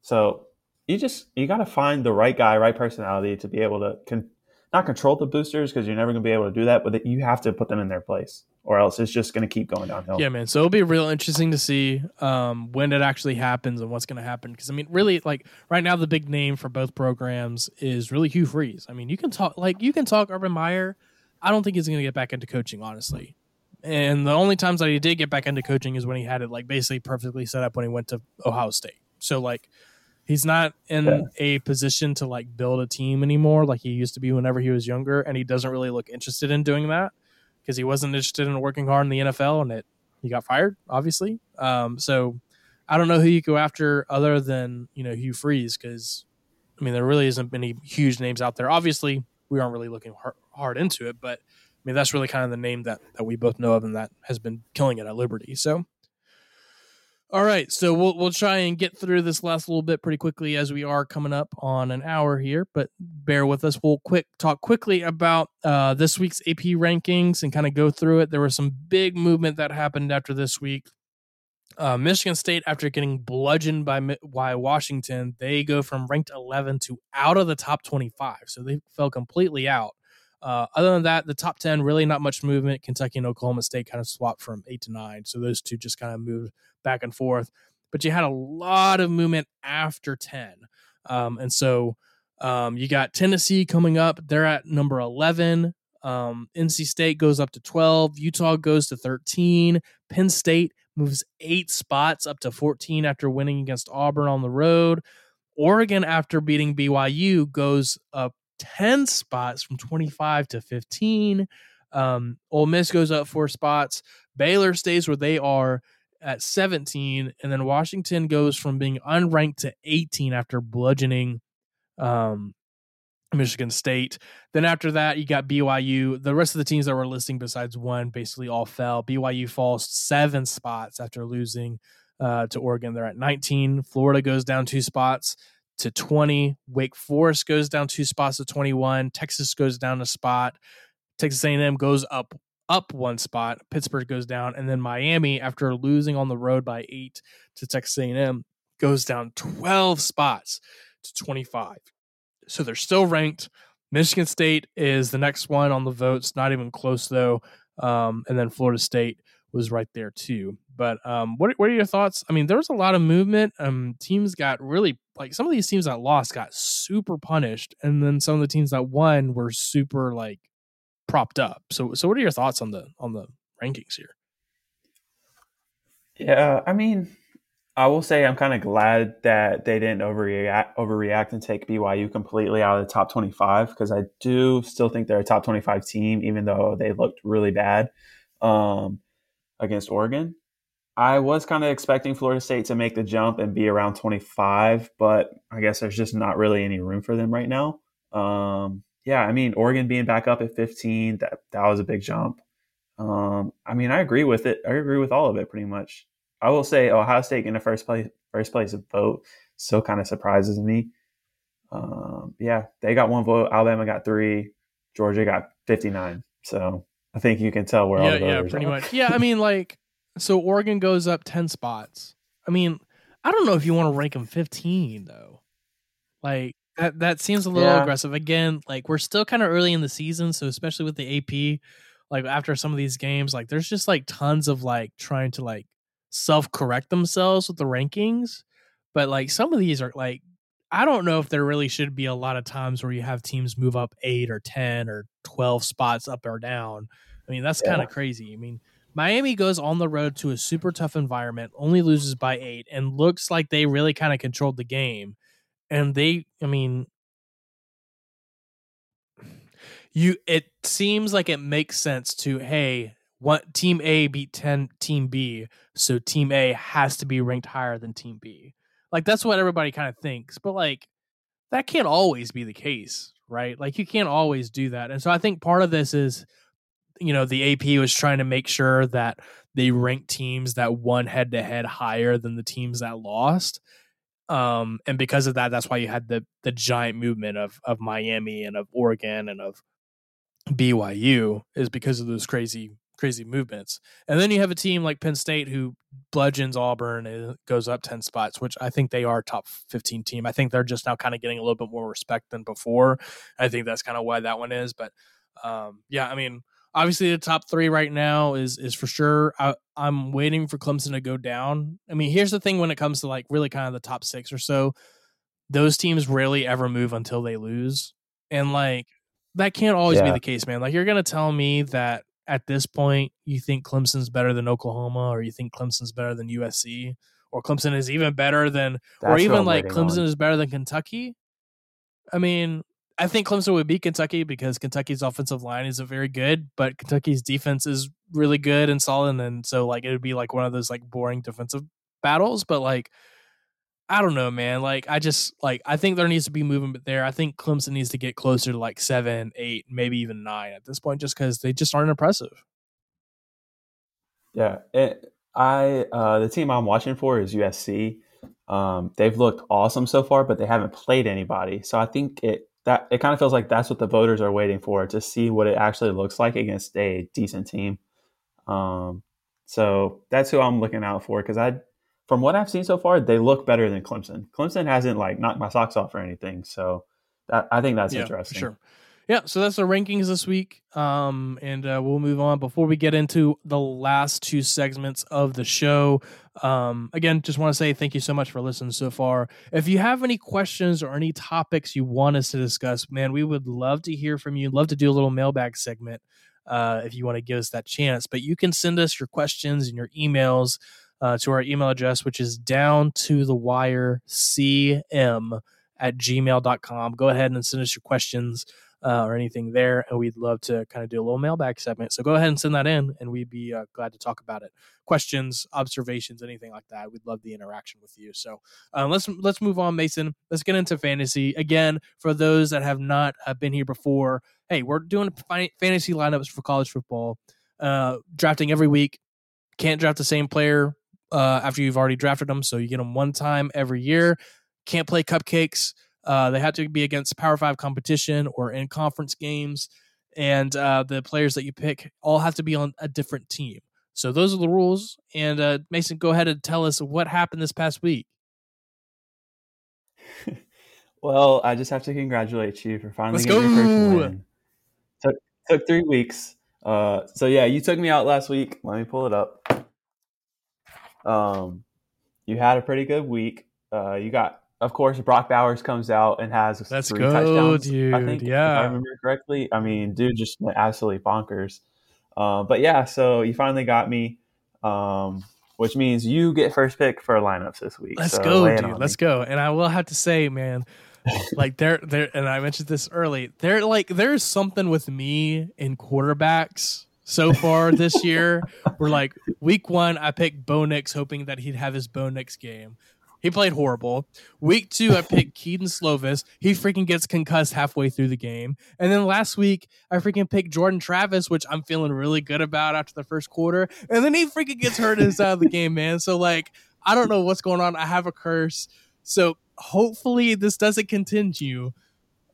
So you just, you got to find the right guy, right personality to be able to con- not control the boosters because you're never going to be able to do that, but you have to put them in their place or else it's just going to keep going downhill. Yeah, man. So it'll be real interesting to see um, when it actually happens and what's going to happen. Because I mean, really, like right now, the big name for both programs is really Hugh Freeze. I mean, you can talk like you can talk Urban Meyer. I don't think he's going to get back into coaching, honestly. And the only times that he did get back into coaching is when he had it like basically perfectly set up when he went to Ohio State. So like he's not in yeah. a position to like build a team anymore like he used to be whenever he was younger and he doesn't really look interested in doing that because he wasn't interested in working hard in the NFL and it he got fired obviously. Um, so I don't know who you go after other than you know Hugh Freeze because I mean there really isn't any huge names out there. Obviously we aren't really looking hard, hard into it but I mean that's really kind of the name that that we both know of and that has been killing it at Liberty. So all right, so we'll we'll try and get through this last little bit pretty quickly as we are coming up on an hour here, but bear with us. We'll quick talk quickly about uh, this week's AP rankings and kind of go through it. There was some big movement that happened after this week. Uh, Michigan State, after getting bludgeoned by by Washington, they go from ranked 11 to out of the top 25, so they fell completely out. Uh, other than that, the top 10, really not much movement. Kentucky and Oklahoma State kind of swapped from eight to nine. So those two just kind of moved back and forth. But you had a lot of movement after 10. Um, and so um, you got Tennessee coming up. They're at number 11. Um, NC State goes up to 12. Utah goes to 13. Penn State moves eight spots up to 14 after winning against Auburn on the road. Oregon, after beating BYU, goes up 10 spots from 25 to 15. Um, Ole Miss goes up four spots. Baylor stays where they are at 17. And then Washington goes from being unranked to 18 after bludgeoning um, Michigan State. Then after that, you got BYU. The rest of the teams that were listing besides one basically all fell. BYU falls seven spots after losing uh, to Oregon. They're at 19. Florida goes down two spots to 20. Wake Forest goes down two spots to 21. Texas goes down a spot. Texas A&M goes up up one spot. Pittsburgh goes down, and then Miami, after losing on the road by eight to Texas A&M, goes down 12 spots to 25. So they're still ranked. Michigan State is the next one on the votes, not even close though. Um, and then Florida State was right there too. But um, what what are your thoughts? I mean, there was a lot of movement. Um, teams got really like some of these teams that lost got super punished, and then some of the teams that won were super like propped up. So so what are your thoughts on the on the rankings here? Yeah, I mean, I will say I'm kind of glad that they didn't overreact overreact and take BYU completely out of the top 25 because I do still think they're a top 25 team, even though they looked really bad. Um, against Oregon. I was kind of expecting Florida State to make the jump and be around 25, but I guess there's just not really any room for them right now. Um, yeah, I mean, Oregon being back up at 15, that, that was a big jump. Um, I mean, I agree with it. I agree with all of it pretty much. I will say Ohio State in the first place, first place vote still kind of surprises me. Um, yeah, they got one vote. Alabama got three. Georgia got 59. So I think you can tell where yeah, all the yeah, pretty are. much. Yeah, I mean, like, so Oregon goes up ten spots. I mean, I don't know if you want to rank them fifteen though. Like that that seems a little yeah. aggressive. Again, like we're still kind of early in the season, so especially with the AP, like after some of these games, like there's just like tons of like trying to like self correct themselves with the rankings. But like some of these are like I don't know if there really should be a lot of times where you have teams move up eight or 10 or 12 spots up or down. I mean, that's yeah. kind of crazy. I mean, Miami goes on the road to a super tough environment, only loses by eight, and looks like they really kind of controlled the game. And they, I mean, you, it seems like it makes sense to, hey, what team A beat 10 team B, so team A has to be ranked higher than team B. Like that's what everybody kind of thinks, but like that can't always be the case, right? Like you can't always do that. And so I think part of this is you know, the AP was trying to make sure that they ranked teams that won head to head higher than the teams that lost. Um, and because of that, that's why you had the the giant movement of of Miami and of Oregon and of BYU is because of those crazy crazy movements. And then you have a team like Penn State who bludgeons Auburn and goes up 10 spots, which I think they are top 15 team. I think they're just now kind of getting a little bit more respect than before. I think that's kind of why that one is. But um, yeah, I mean, obviously the top three right now is is for sure. I, I'm waiting for Clemson to go down. I mean, here's the thing when it comes to like really kind of the top six or so, those teams rarely ever move until they lose. And like that can't always yeah. be the case, man. Like you're gonna tell me that at this point you think Clemson's better than Oklahoma, or you think Clemson's better than USC, or Clemson is even better than, That's or even like Clemson on. is better than Kentucky. I mean, I think Clemson would beat Kentucky because Kentucky's offensive line isn't very good, but Kentucky's defense is really good and solid, and so like it would be like one of those like boring defensive battles. But like, I don't know, man. Like, I just like I think there needs to be movement there. I think Clemson needs to get closer to like seven, eight, maybe even nine at this point, just because they just aren't impressive. Yeah, it, I uh, the team I'm watching for is USC. Um, they've looked awesome so far, but they haven't played anybody. So I think it that it kind of feels like that's what the voters are waiting for to see what it actually looks like against a decent team. Um, so that's who I'm looking out for because I, from what I've seen so far, they look better than Clemson. Clemson hasn't like knocked my socks off or anything. So that I think that's yeah, interesting. Sure. Yeah, so that's the rankings this week. Um, and uh, we'll move on. Before we get into the last two segments of the show, um, again, just want to say thank you so much for listening so far. If you have any questions or any topics you want us to discuss, man, we would love to hear from you. Love to do a little mailbag segment uh, if you want to give us that chance. But you can send us your questions and your emails uh, to our email address, which is down to the wire cm at gmail.com. Go ahead and send us your questions uh, or anything there, and we'd love to kind of do a little mailbag segment. So go ahead and send that in, and we'd be uh, glad to talk about it. Questions, observations, anything like that. We'd love the interaction with you. So uh, let's let's move on, Mason. Let's get into fantasy again. For those that have not uh, been here before, hey, we're doing fantasy lineups for college football, uh, drafting every week. Can't draft the same player uh, after you've already drafted them, so you get them one time every year. Can't play cupcakes. Uh, they have to be against Power Five competition or in conference games, and uh, the players that you pick all have to be on a different team. So those are the rules. And uh, Mason, go ahead and tell us what happened this past week. well, I just have to congratulate you for finally Let's getting your first go. win. Took took three weeks. Uh, so yeah, you took me out last week. Let me pull it up. Um, you had a pretty good week. Uh, you got, of course, Brock Bowers comes out and has Let's three go, touchdowns. I dude. think, if Yeah. I remember correctly. I mean, dude just went absolutely bonkers. Uh, but yeah, so you finally got me, um, which means you get first pick for lineups this week. Let's So go, dude. Let's me. go. And I will have to say, man, like there, there, and I mentioned this early. There, like, there's something with me in quarterbacks so far this year. We're like week one, I picked Bo Nix, hoping that he'd have his Bo Nix game. He played horrible. Week two, I picked Kedon Slovis. He freaking gets concussed halfway through the game. And then last week, I freaking picked Jordan Travis, which I'm feeling really good about after the first quarter. And then he freaking gets hurt inside of the game, man. So like, I don't know what's going on. I have a curse. So hopefully this doesn't continue.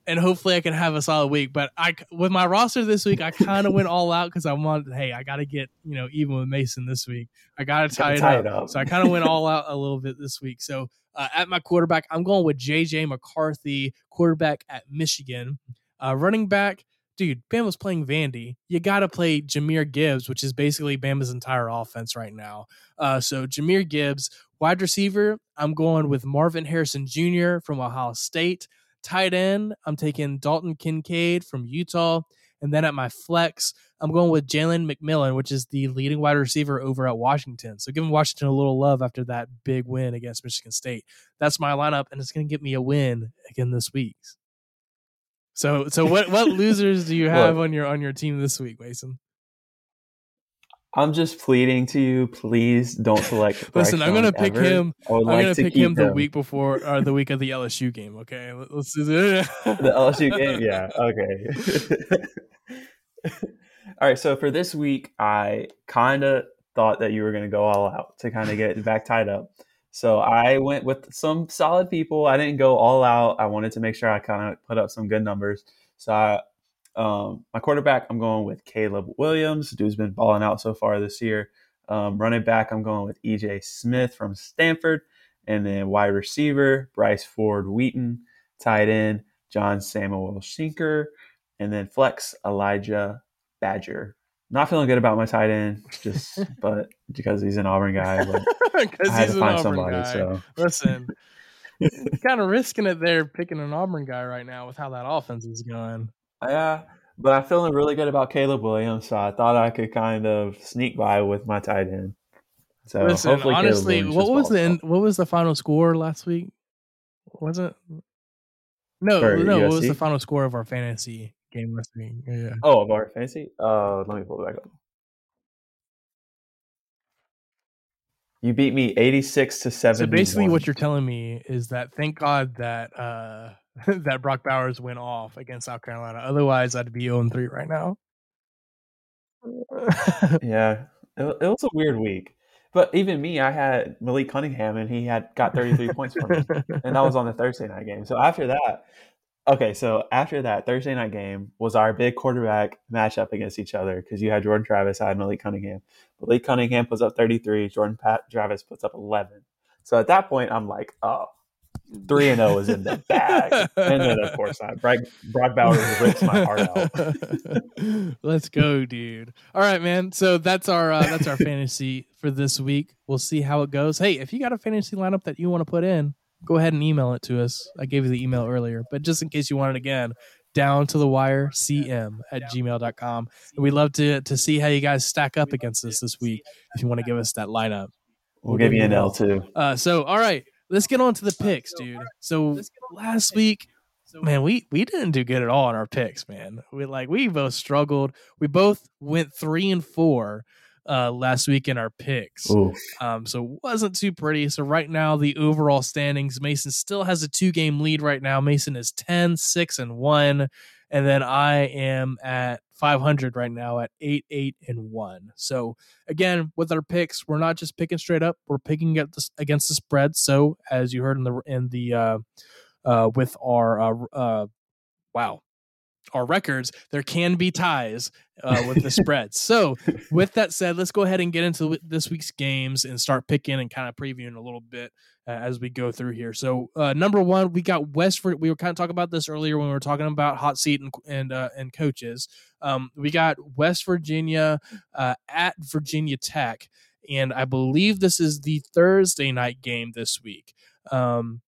And hopefully I can have a solid week. But I, with my roster this week, I kind of went all out because I wanted, hey, I got to get you know even with Mason this week. I got to tie, Gotta it, tie up. it up. So I kind of went all out a little bit this week. So uh, at my quarterback, I'm going with JJ McCarthy, quarterback at Michigan. Uh, running back, dude, Bama's playing Vandy. You got to play Jahmyr Gibbs, which is basically Bama's entire offense right now. Uh, so Jahmyr Gibbs, wide receiver, I'm going with Marvin Harrison Jr. from Ohio State. Tight end, I'm taking Dalton Kincaid from Utah. And then at my flex, I'm going with Jalen McMillan, which is the leading wide receiver over at Washington. So giving Washington a little love after that big win against Michigan State. That's my lineup, and it's going to get me a win again this week. So, so what what losers do you have Look. on your on your team this week, Mason? I'm just pleading to you, please don't select. Listen, I'm gonna pick ever. him. I'm like gonna to pick keep him the week before or the week of the LSU game. Okay, Let- let's do it. the LSU game. Yeah. Okay. all right. So for this week, I kind of thought that you were going to go all out to kind of get back tied up. So I went with some solid people. I didn't go all out. I wanted to make sure I kind of put up some good numbers. So I, um, my quarterback, I'm going with Caleb Williams. Dude's been balling out so far this year. Um, running back, I'm going with EJ Smith from Stanford. And then wide receiver, Bryce Ford Wheaton. Tight end, John Samuel Shenker. And then flex, Elijah Badger. Not feeling good about my tight end, just but because he's an Auburn guy. But Because I had he's to an find Auburn somebody. guy. So Listen, kind of risking it there, picking an Auburn guy right now with how that offense is going. Yeah, but I'm feeling really good about Caleb Williams, so I thought I could kind of sneak by with my tight end. So Listen, honestly, what was the end, what was the final score last week? Was it? No, For no. What was the final score of our fantasy game last week? Yeah. Oh, of our fantasy? Uh, let me pull it back up. You beat me 86 to 71. So basically, what you're telling me is that thank God that uh that Brock Bowers went off against South Carolina. Otherwise, I'd be 0 3 right now. Yeah, it, it was a weird week. But even me, I had Malik Cunningham, and he had got 33 points me. and that was on the Thursday night game. So after that, okay, so after that Thursday night game was our big quarterback matchup against each other because you had Jordan Travis, I had Malik Cunningham. Malik Cunningham puts up 33, Jordan Pat Travis puts up 11. So at that point, I'm like, oh, 3 and 0 is in the bag. and then, of course, I, Brock, Brock Bowers rips my heart out. Let's go, dude. All right, man. So that's our uh, that's our fantasy for this week. We'll see how it goes. Hey, if you got a fantasy lineup that you want to put in, go ahead and email it to us. I gave you the email earlier, but just in case you want it again, down to the wire cm at gmail.com. And we'd love to to see how you guys stack up against us this week if you want to give us that lineup. We'll give you an L too. Uh, so all right, let's get on to the picks, dude. So last week, man, we we didn't do good at all on our picks, man. We like we both struggled. We both went three and four uh last week in our picks. Ooh. Um, so it wasn't too pretty. So right now, the overall standings, Mason still has a two game lead right now. Mason is 10, 6, and 1. And then I am at 500 right now at 8, 8, and 1. So again, with our picks, we're not just picking straight up, we're picking at the, against the spread. So as you heard in the, in the, uh, uh, with our, uh, uh, wow, our records, there can be ties uh, with the spreads. So, with that said, let's go ahead and get into this week's games and start picking and kind of previewing a little bit uh, as we go through here. So, uh, number one, we got West. We were kind of talking about this earlier when we were talking about hot seat and and uh, and coaches. Um, we got West Virginia uh, at Virginia Tech, and I believe this is the Thursday night game this week. Um,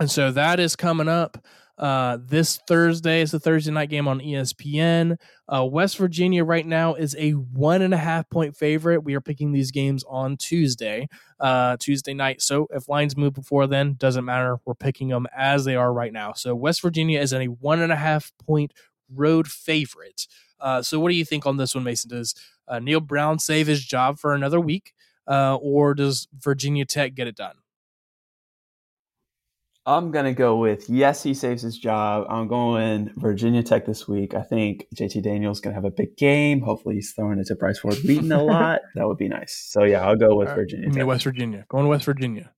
and so that is coming up. Uh, this Thursday is the Thursday night game on ESPN. Uh, West Virginia right now is a one and a half point favorite. We are picking these games on Tuesday, uh, Tuesday night. So if lines move before then, doesn't matter. We're picking them as they are right now. So West Virginia is in a one and a half point road favorite. Uh, so what do you think on this one, Mason? Does uh, Neal Brown save his job for another week, uh, or does Virginia Tech get it done? I'm gonna go with yes, he saves his job. I'm going Virginia Tech this week. I think JT Daniels gonna have a big game. Hopefully, he's throwing it to Bryce Ford Wheaton a lot. That would be nice. So yeah, I'll go with right, Virginia Tech. West Virginia. Going West Virginia.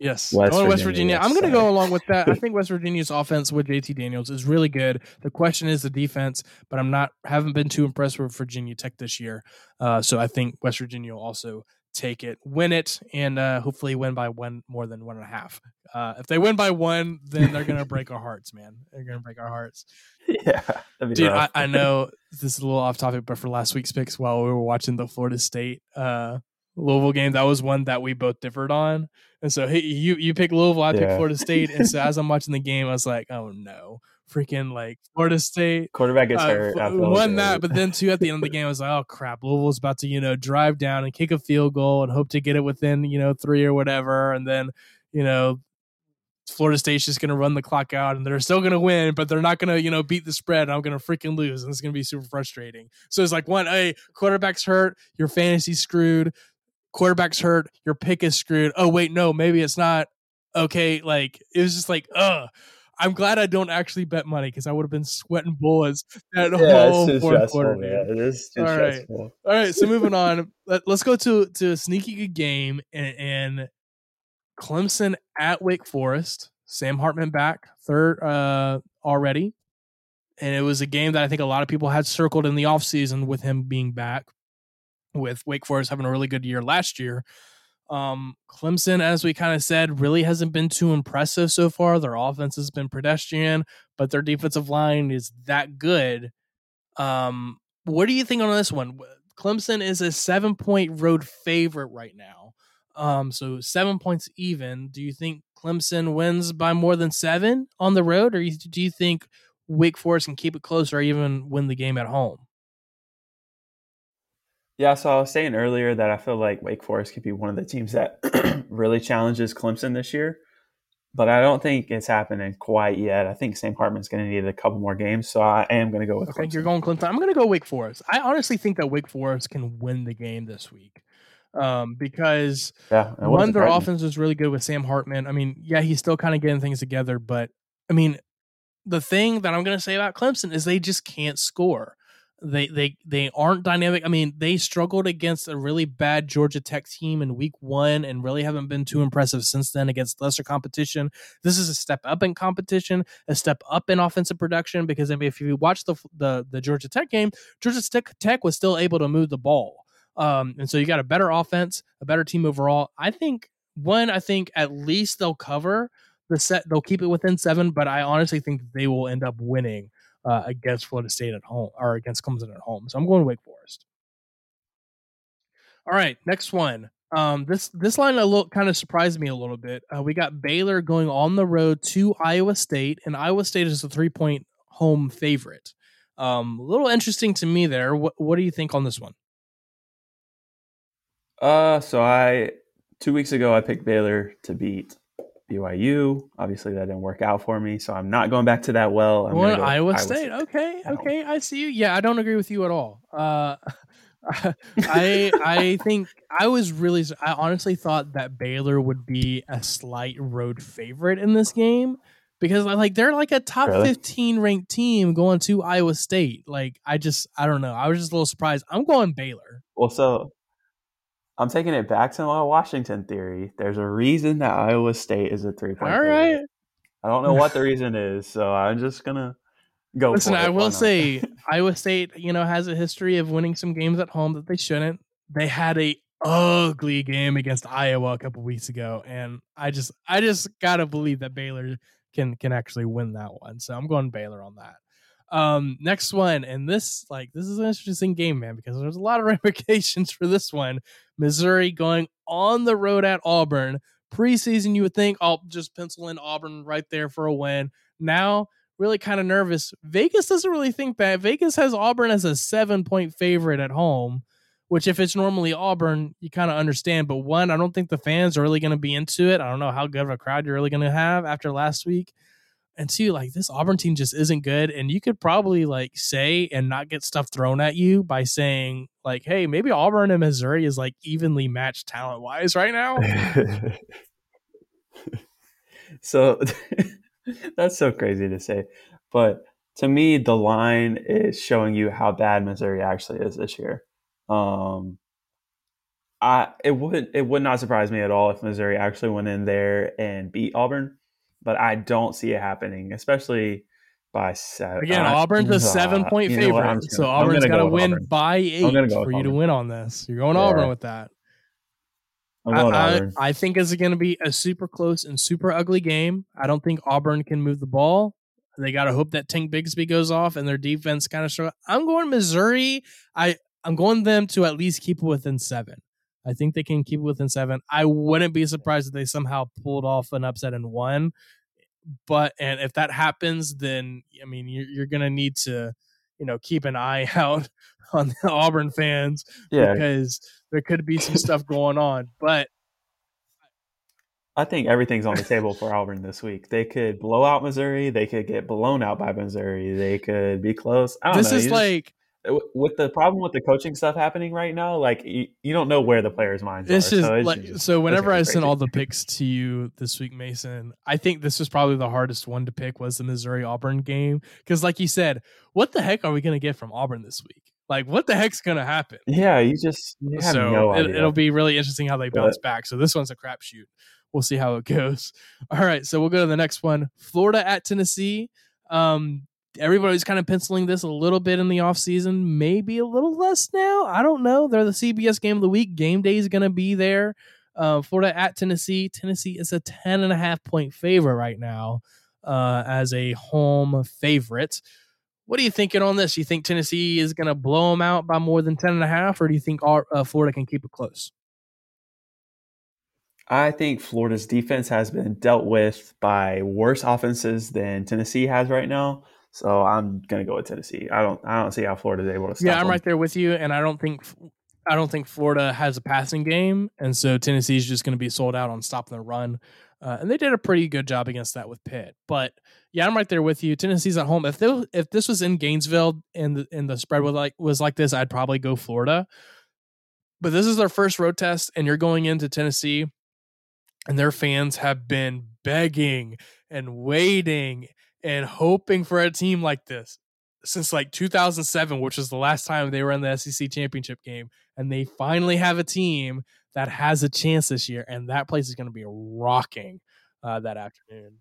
Yes, West going to West Virginia, Virginia. I'm going to go along with that. I think West Virginia's offense with JT Daniels is really good. The question is the defense, but I'm not haven't been too impressed with Virginia Tech this year. Uh, so I think West Virginia will also take it, win it, and uh, hopefully win by one more than one and a half. Uh, if they win by one, then they're going to break our hearts, man. They're going to break our hearts. yeah, Dude, I. I know this is a little off topic, but for last week's picks, while we were watching the Florida State uh, Louisville game, that was one that we both differed on. And so hey, you you pick Louisville, I pick Florida State. And so as I'm watching the game, I was like, oh no, freaking like Florida State. Quarterback gets uh, hurt. won that, but then two at the end of the game, I was like, "Oh crap!" Louisville's about to, you know, drive down and kick a field goal and hope to get it within, you know, three or whatever, and then, you know, Florida State's just going to run the clock out and they're still going to win, but they're not going to, you know, beat the spread. I'm going to freaking lose. And it's going to be super frustrating. So it's like, one, hey, quarterback's hurt, your fantasy screwed. Quarterback's hurt, your pick is screwed. Oh, wait, no, maybe it's not. Okay. Like, it was just like, ugh. I'm glad I don't actually bet money because I would have been sweating bullets that yeah, whole fourth quarter. It is All right. All right, so moving on. Let, us go to to a sneaky good game and, and Clemson at Wake Forest. Sam Hartman back third uh, already, and it was a game that I think a lot of people had circled in the offseason with him being back. With Wake Forest having a really good year last year, um, Clemson, as we kind of said, really hasn't been too impressive so far. Their offense has been pedestrian, but their defensive line is that good. Um, what do you think on this one? Clemson is a seven point road favorite right now. Um, so seven points even. Do you think Clemson wins by more than seven on the road, or do you think Wake Forest can keep it close or even win the game at home. Yeah, so I was saying earlier that I feel like Wake Forest could be one of the teams that really challenges Clemson this year, but I don't think it's happening quite yet. I think Sam Hartman's going to need a couple more games, so I am going to go with. Okay, Clemson. you're going Clemson. I'm going to go Wake Forest. I honestly think that Wake Forest can win the game this week um, because yeah, one, their offense is really good with Sam Hartman. I mean, yeah, he's still kind of getting things together, but I mean, the thing that I'm going to say about Clemson is they just can't score. They they they aren't dynamic. I mean, they struggled against a really bad Georgia Tech team in week 1 and really haven't been too impressive since then against lesser competition. This is a step up in competition, a step up in offensive production because I mean if you watch the the the Georgia Tech game, Georgia Tech, Tech was still able to move the ball. Um, and so you got a better offense, a better team overall. I think one, I think at least they'll cover the set. They'll keep it within seven, but I honestly think they will end up winning uh, against Florida State at home or against Clemson at home. So I'm going Wake Forest. All right, next one. Um, this this line a little kind of surprised me a little bit. Uh, we got Baylor going on the road to Iowa State, and Iowa State is a three point home favorite. Um, a little interesting to me there. What what do you think on this one? Uh, so I two weeks ago I picked Baylor to beat BYU. Obviously, that didn't work out for me, so I'm not going back to that well. I'm go Iowa, Iowa State. State. Okay, okay, I see you. Yeah, I don't agree with you at all. Uh, I I think I was really I honestly thought that Baylor would be a slight road favorite in this game because like they're like a top really? 15 ranked team going to Iowa State. Like I just I don't know. I was just a little surprised. I'm going Baylor. Well, so I'm taking it back to my Washington theory. There's a reason that Iowa State is a three point. All right. I don't know what the reason is, so I'm just gonna go. Listen, I will say Iowa State, you know, has a history of winning some games at home that they shouldn't. They had a ugly game against Iowa a couple weeks ago, and I just, I just gotta believe that Baylor can can actually win that one. So I'm going Baylor on that. Um, next one, and this like this is an interesting game, man, because there's a lot of ramifications for this one. Missouri going on the road at Auburn. Preseason, you would think I'll oh, just pencil in Auburn right there for a win. Now, really kind of nervous. Vegas doesn't really think that. Vegas has Auburn as a seven point favorite at home, which if it's normally Auburn, you kind of understand. But one, I don't think the fans are really going to be into it. I don't know how good of a crowd you're really going to have after last week and two, like this Auburn team just isn't good. And you could probably like say and not get stuff thrown at you by saying like, hey, maybe Auburn and Missouri is like evenly matched talent wise right now. so that's so crazy to say. But to me, the line is showing you how bad Missouri actually is this year. Um, I it would it would not surprise me at all if Missouri actually went in there and beat Auburn but I don't see it happening, especially by seven. Again, uh, Auburn's a uh, seven point favorite, gonna, so Auburn's got to win Auburn. by eight for you to win on this. You're going yeah. Auburn with that. I, I, I, think it's going to be a super close and super ugly game. I don't think Auburn can move the ball. They got to hope that Tank Bigsby goes off and their defense kind of struggle. I'm going Missouri. I I'm going them to at least keep it within seven. I think they can keep it within seven. I wouldn't be surprised if they somehow pulled off an upset and won. But and if that happens, then I mean you're, you're gonna need to, you know, keep an eye out on the Auburn fans yeah. because there could be some stuff going on. But I think everything's on the table for Auburn this week. They could blow out Missouri. They could get blown out by Missouri. They could be close. this know. is like with the problem with the coaching stuff happening right now, like you, you don't know where the players' minds this are. Is so like just, so. Whenever I sent all the picks to you this week, Mason, I think this was probably the hardest one to pick was the Missouri Auburn game because, like you said, what the heck are we going to get from Auburn this week? Like, what the heck's going to happen? Yeah, you just you so no it, will be really interesting how they bounce but, back. So this one's a crapshoot. We'll see how it goes. All right, so we'll go to the next one: Florida at Tennessee. Um, everybody's kind of penciling this a little bit in the offseason, maybe a little less now. I don't know. They're the CBS game of the week. Game day is going to be there. Uh, Florida at Tennessee. Tennessee is a 10 and a half point favorite right now uh, as a home favorite. What are you thinking on this? You think Tennessee is going to blow them out by more than 10 and a half, or do you think our, uh, Florida can keep it close? I think Florida's defense has been dealt with by worse offenses than Tennessee has right now. So I'm gonna go with Tennessee. I don't I don't see how Florida's able to stop. Yeah, I'm them. right there with you, and I don't think I don't think Florida has a passing game, and so Tennessee's just going to be sold out on stopping the run. Uh, and they did a pretty good job against that with Pitt. But yeah, I'm right there with you. Tennessee's at home. If they, if this was in Gainesville and the, and the spread was like was like this, I'd probably go Florida. But this is their first road test, and you're going into Tennessee, and their fans have been begging and waiting and hoping for a team like this since like 2007, which was the last time they were in the SEC championship game, and they finally have a team that has a chance this year, and that place is going to be rocking uh, that afternoon.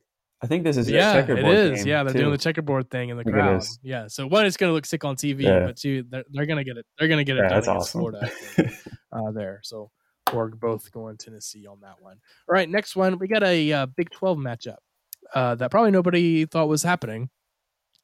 I think this is yeah, a checkerboard is. game, Yeah, they're too. doing the checkerboard thing in the crowd. Yeah, so one, it's going to look sick on TV, Yeah. but two, they're, they're going to get it. They're going to get it Yeah, done that's awesome. Florida uh, there. So we're both going Tennessee on that one. All right, next one, we got a uh, Big 12 matchup uh, that probably nobody thought was happening.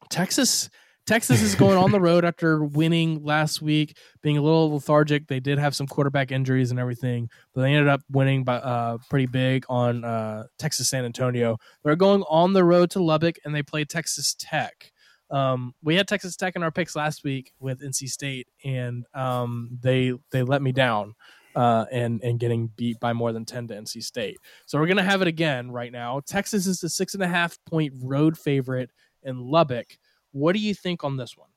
Texas. Texas is going on the road after winning last week, being a little lethargic. They did have some quarterback injuries and everything, but they ended up winning by uh, pretty big on uh, Texas San Antonio. They're going on the road to Lubbock and they play Texas Tech. Um, we had Texas Tech in our picks last week with NC State, and um, they they let me down uh, and and getting beat by more than ten to NC State. So we're gonna have it again right now. Texas is the six and a half point road favorite in Lubbock. What do you think on this one?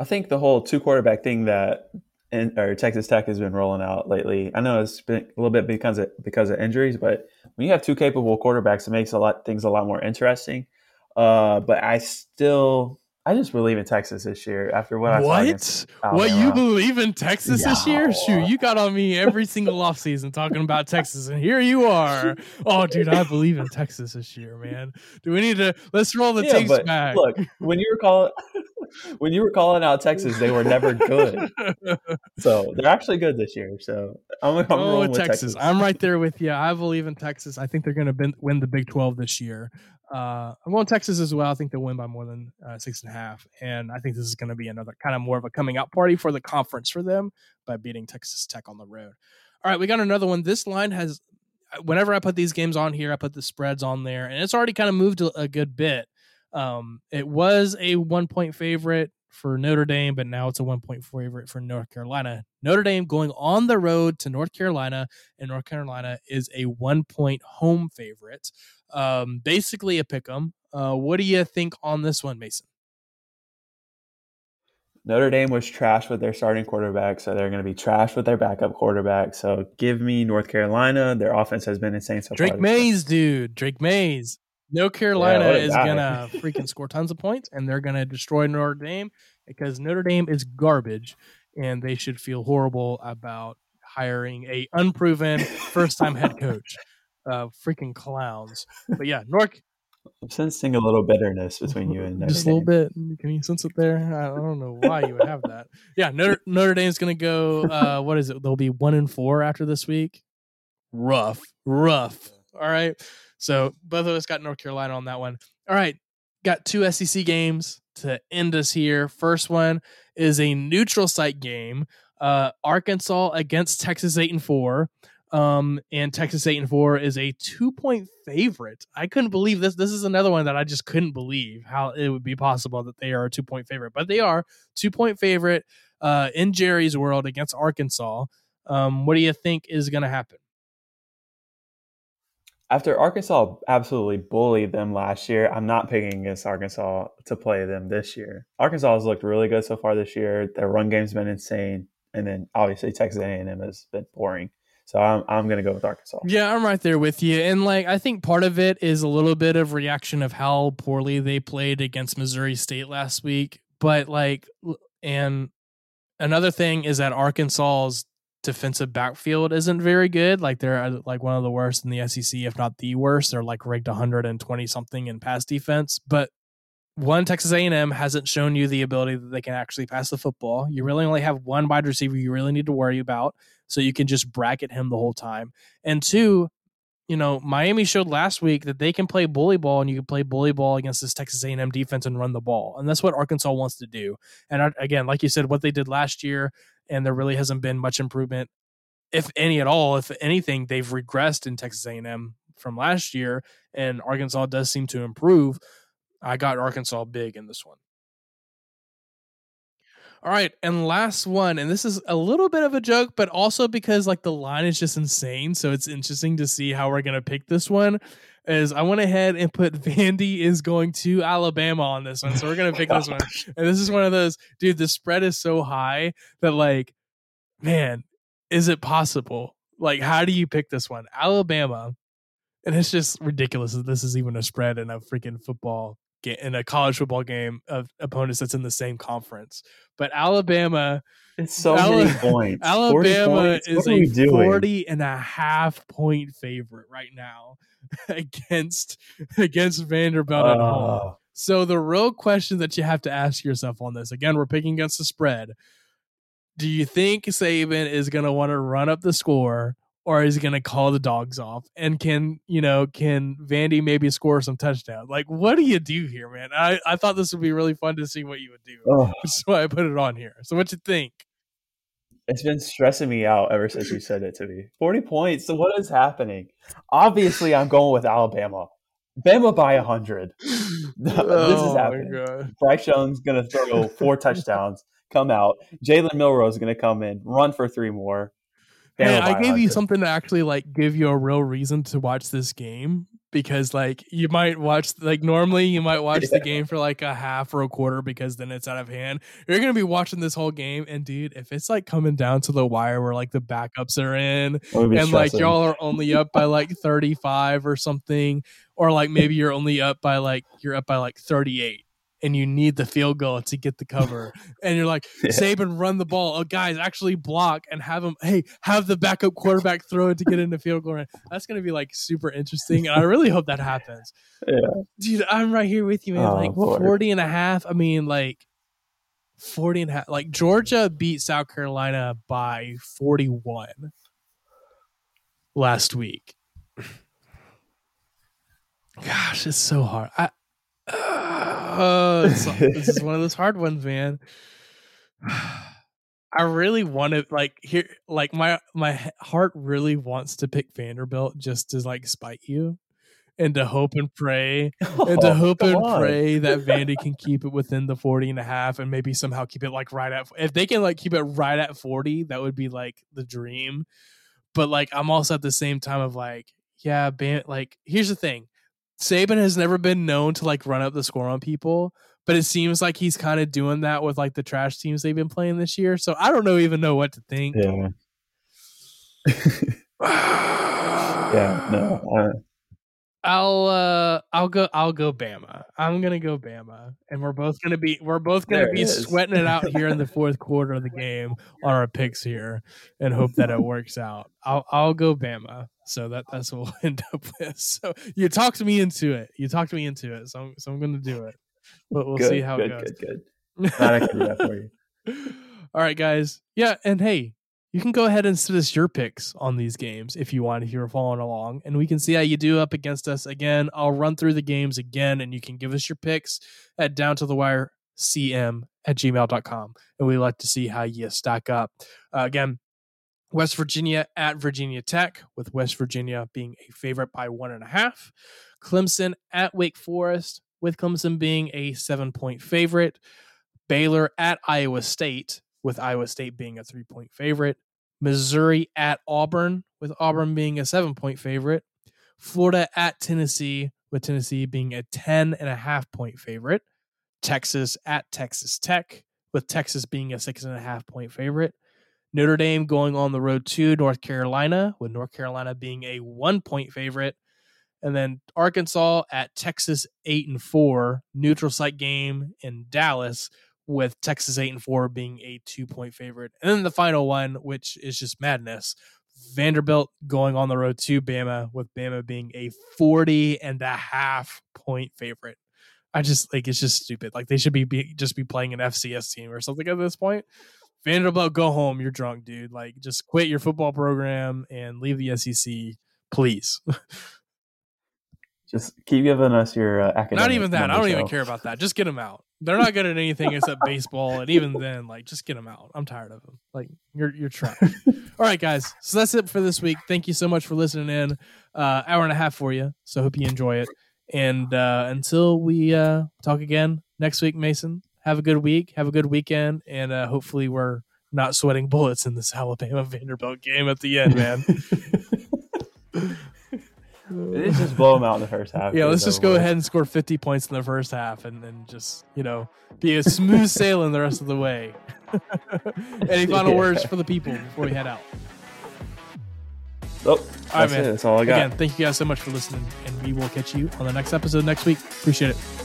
I think the whole two quarterback thing that in, or Texas Tech has been rolling out lately. I know it's been a little bit because of because of injuries, but when you have two capable quarterbacks, it makes a lot things a lot more interesting. Uh, but I still, I just believe in Texas this year after what I against What you believe in Texas this year? Shoot, you got on me every single offseason talking about Texas, and here you are. Oh, dude, I believe in Texas this year, man. Do we need to let's roll the Yeah, tapes back? Look, when you were calling when you were calling out Texas, they were never good. So they're actually good this year. So I'm, I'm Go rolling with with Texas. Texas. I'm right there with you. I believe in Texas. I think they're going to win the Big 12 this year. Uh, I'm going Texas as well. I think they'll win by more than uh, six and a half. And I think this is going to be another kind of more of a coming out party for the conference for them by beating Texas Tech on the road. All right, we got another one. This line has, whenever I put these games on here, I put the spreads on there, and it's already kind of moved a, a good bit. Um, it was a one point favorite for Notre Dame, but now it's a one point favorite for North Carolina. Notre Dame going on the road to North Carolina, and North Carolina is a one point home favorite. Um, basically a pick 'em. Uh, what do you think on this one, Mason? Notre Dame was trash with their starting quarterback, so they're going to be trash with their backup quarterback. So give me North Carolina. Their offense has been insane so Drake far. year. Mays, dude. Drake Mays. No Carolina what a is gonna freaking score tons of points, and they're gonna destroy Notre Dame because Notre Dame is garbage, and they should feel horrible about hiring a unproven first time head coach. Uh, freaking clowns. But yeah, Nork. I'm sensing a little bitterness between you and Notre just a little bit. Can you sense it there? I I don't know why you would have that. Yeah, Notre, Notre Dame's going to go. Uh, what is it? They'll be one and four after this week. Rough, rough. All right. So both of us got North Carolina on that one. All right, got two SEC games to end us here. First one is a neutral site game. Uh, Arkansas against Texas A&M. Um, and Texas A&M is a two point favorite. I couldn't believe this. This is another one that I just couldn't believe how it would be possible that they are a two point favorite, but they are two point favorite uh, in Jerry's world against Arkansas. Um, what do you think is going to happen? After Arkansas absolutely bullied them last year, I'm not picking against Arkansas to play them this year. Arkansas has looked really good so far this year. Their run game's been insane, and then obviously Texas A&M has been boring. So I'm I'm to go with Arkansas. Yeah, I'm right there with you. And like I think part of it is a little bit of reaction of how poorly they played against Missouri State last week. But like and another thing is that Arkansas's defensive backfield isn't very good. Like they're uh, like one of the worst in the SEC, if not the worst. They're like ranked 120 something in pass defense. But one Texas A&M hasn't shown you the ability that they can actually pass the football. You really only have one wide receiver you really need to worry about, so you can just bracket him the whole time. And two, you know, Miami showed last week that they can play bully ball, and you can play bully ball against this Texas A&M defense and run the ball, and that's what Arkansas wants to do. And uh, again, like you said, what they did last year, and there really hasn't been much improvement, if any at all. If anything, they've regressed in Texas A&M from last year, and Arkansas does seem to improve. I got Arkansas big in this one. All right, and last one, and this is a little bit of a joke, but also because like the line is just insane, so it's interesting to see how we're gonna pick this one. Is I went ahead and put Vandy is going to Alabama on this one, so we're gonna pick this one. And this is one of those, dude. The spread is so high that like, man, is it possible? Like, how do you pick this one? Alabama, and it's just ridiculous that this is even a spread in a freaking football in a college football game of opponents that's in the same conference. But Alabama, It's so Ala- many points. Alabama points? is What are we a doing? 40 and a half point favorite right now against against Vanderbilt at home. Oh, So the real question that you have to ask yourself on this, again, we're picking against the spread. Do you think Saban is going to want to run up the score or is he going to call the dogs off? And can, you know, can Vandy maybe score some touchdown? Like, what do you do here, man? I, I thought this would be really fun to see what you would do. oh, Which is why I put it on here. So what you think? it's been stressing me out ever since you said it to me. 40 points. So what is happening? Obviously, I'm going with Alabama. Bama by 100. this Oh, is my happening. God. Bryce Young's going to throw four touchdowns, come out. Jalen Milrow is going to come in, run for three more. Hey, I gave you something to actually like give you a real reason to watch this game because like you might watch like normally you might watch the game for like a half or a quarter because then it's out of hand. You're gonna be watching this whole game and dude, if it's like coming down to the wire where like the backups are in It would be and like y'all are only up by like 35 or something or like maybe you're only up by like you're up by like 38 and you need the field goal to get the cover and you're like Yeah. Saban run the ball oh guys actually block and have him hey have the backup quarterback throw it to get into field goal range. that's going to be like super interesting and I really hope that happens Yeah. dude I'm right here with you man Oh, like Lord. 40 and a half I mean like 40 and a half like Georgia beat South Carolina by 41 last week Gosh, it's so hard. I, uh, Uh, it's- this is one of those hard ones, man. I really want to like here, like my my heart really wants to pick Vanderbilt just to like spite you, and to hope and pray, and to Oh, hope and on. pray that Vandy can keep it within the 40 and a half and maybe somehow keep it like right at if they can like keep it right at 40 that would be like the dream but like I'm also at the same time of like yeah ban- like here's the thing Saban has never been known to like run up the score on people but it seems like he's kind of doing that with like the trash teams they've been playing this year so I don't know even know what to think Yeah. Yeah. No. Uh, I'll uh I'll go I'll go Bama. I'm gonna go Bama. And we're both gonna be we're both gonna There be sweating it out here in the fourth quarter of the game on our picks here and hope that it works out. I'll I'll go Bama. So that that's what we'll end up with. So you talked me into it. You talked me into it. So I'm so I'm gonna do it. But we'll good, see how good, it goes. good, good. Glad I could do that for you. All right, guys. Yeah, and hey, you can go ahead and send us your picks on these games if you want, if you're following along, and we can see how you do up against us. Again, I'll run through the games again, and you can give us your picks at down to the wire cm at gmail.com. And we like to see how you stack up. Uh, again, West Virginia at Virginia Tech, with West Virginia being a favorite by one and a half. Clemson at Wake Forest, with Clemson being a seven point favorite. Baylor at Iowa State, with Iowa State being a three point favorite. Missouri at Auburn, with Auburn being a seven point favorite. Florida at Tennessee, with Tennessee being a 10 and a half point favorite. Texas at Texas Tech, with Texas being a six and a half point favorite. Notre Dame going on the road to North Carolina, with North Carolina being a one point favorite. And then Arkansas at Texas A&M, neutral site game in Dallas, with Texas A&M being a two point favorite. And then the final one, which is just madness. Vanderbilt going on the road to Bama, with Bama being a 40 and a half point favorite. I just like it's just stupid. Like they should be, be just be playing an FCS team or something at this point. Vanderbilt, go home. You're drunk, dude. Like just quit your football program and leave the SEC, please. Just keep giving us your uh, academic. Not even that. I don't numbers, even care about that. Just get them out. They're not good at anything except baseball, and even then, like, just get them out. I'm tired of them. Like, you're you're trash. All right, guys. So that's it for this week. Thank you so much for listening in. Uh, hour and a half for you. So hope you enjoy it. And uh, until we uh, talk again next week, Mason, have a good week, have a good weekend, and uh, hopefully we're not sweating bullets in this Alabama Vanderbilt game at the end, man. Let's just blow them out in the first half. Yeah, let's just go with. ahead and score 50 points in the first half and then just, you know, be a smooth sailing the rest of the way. Any final Yeah. words for the people before we head out? Oh, All right, man. it. That's all I got. Again, thank you guys so much for listening, and we will catch you on the next episode next week. Appreciate it.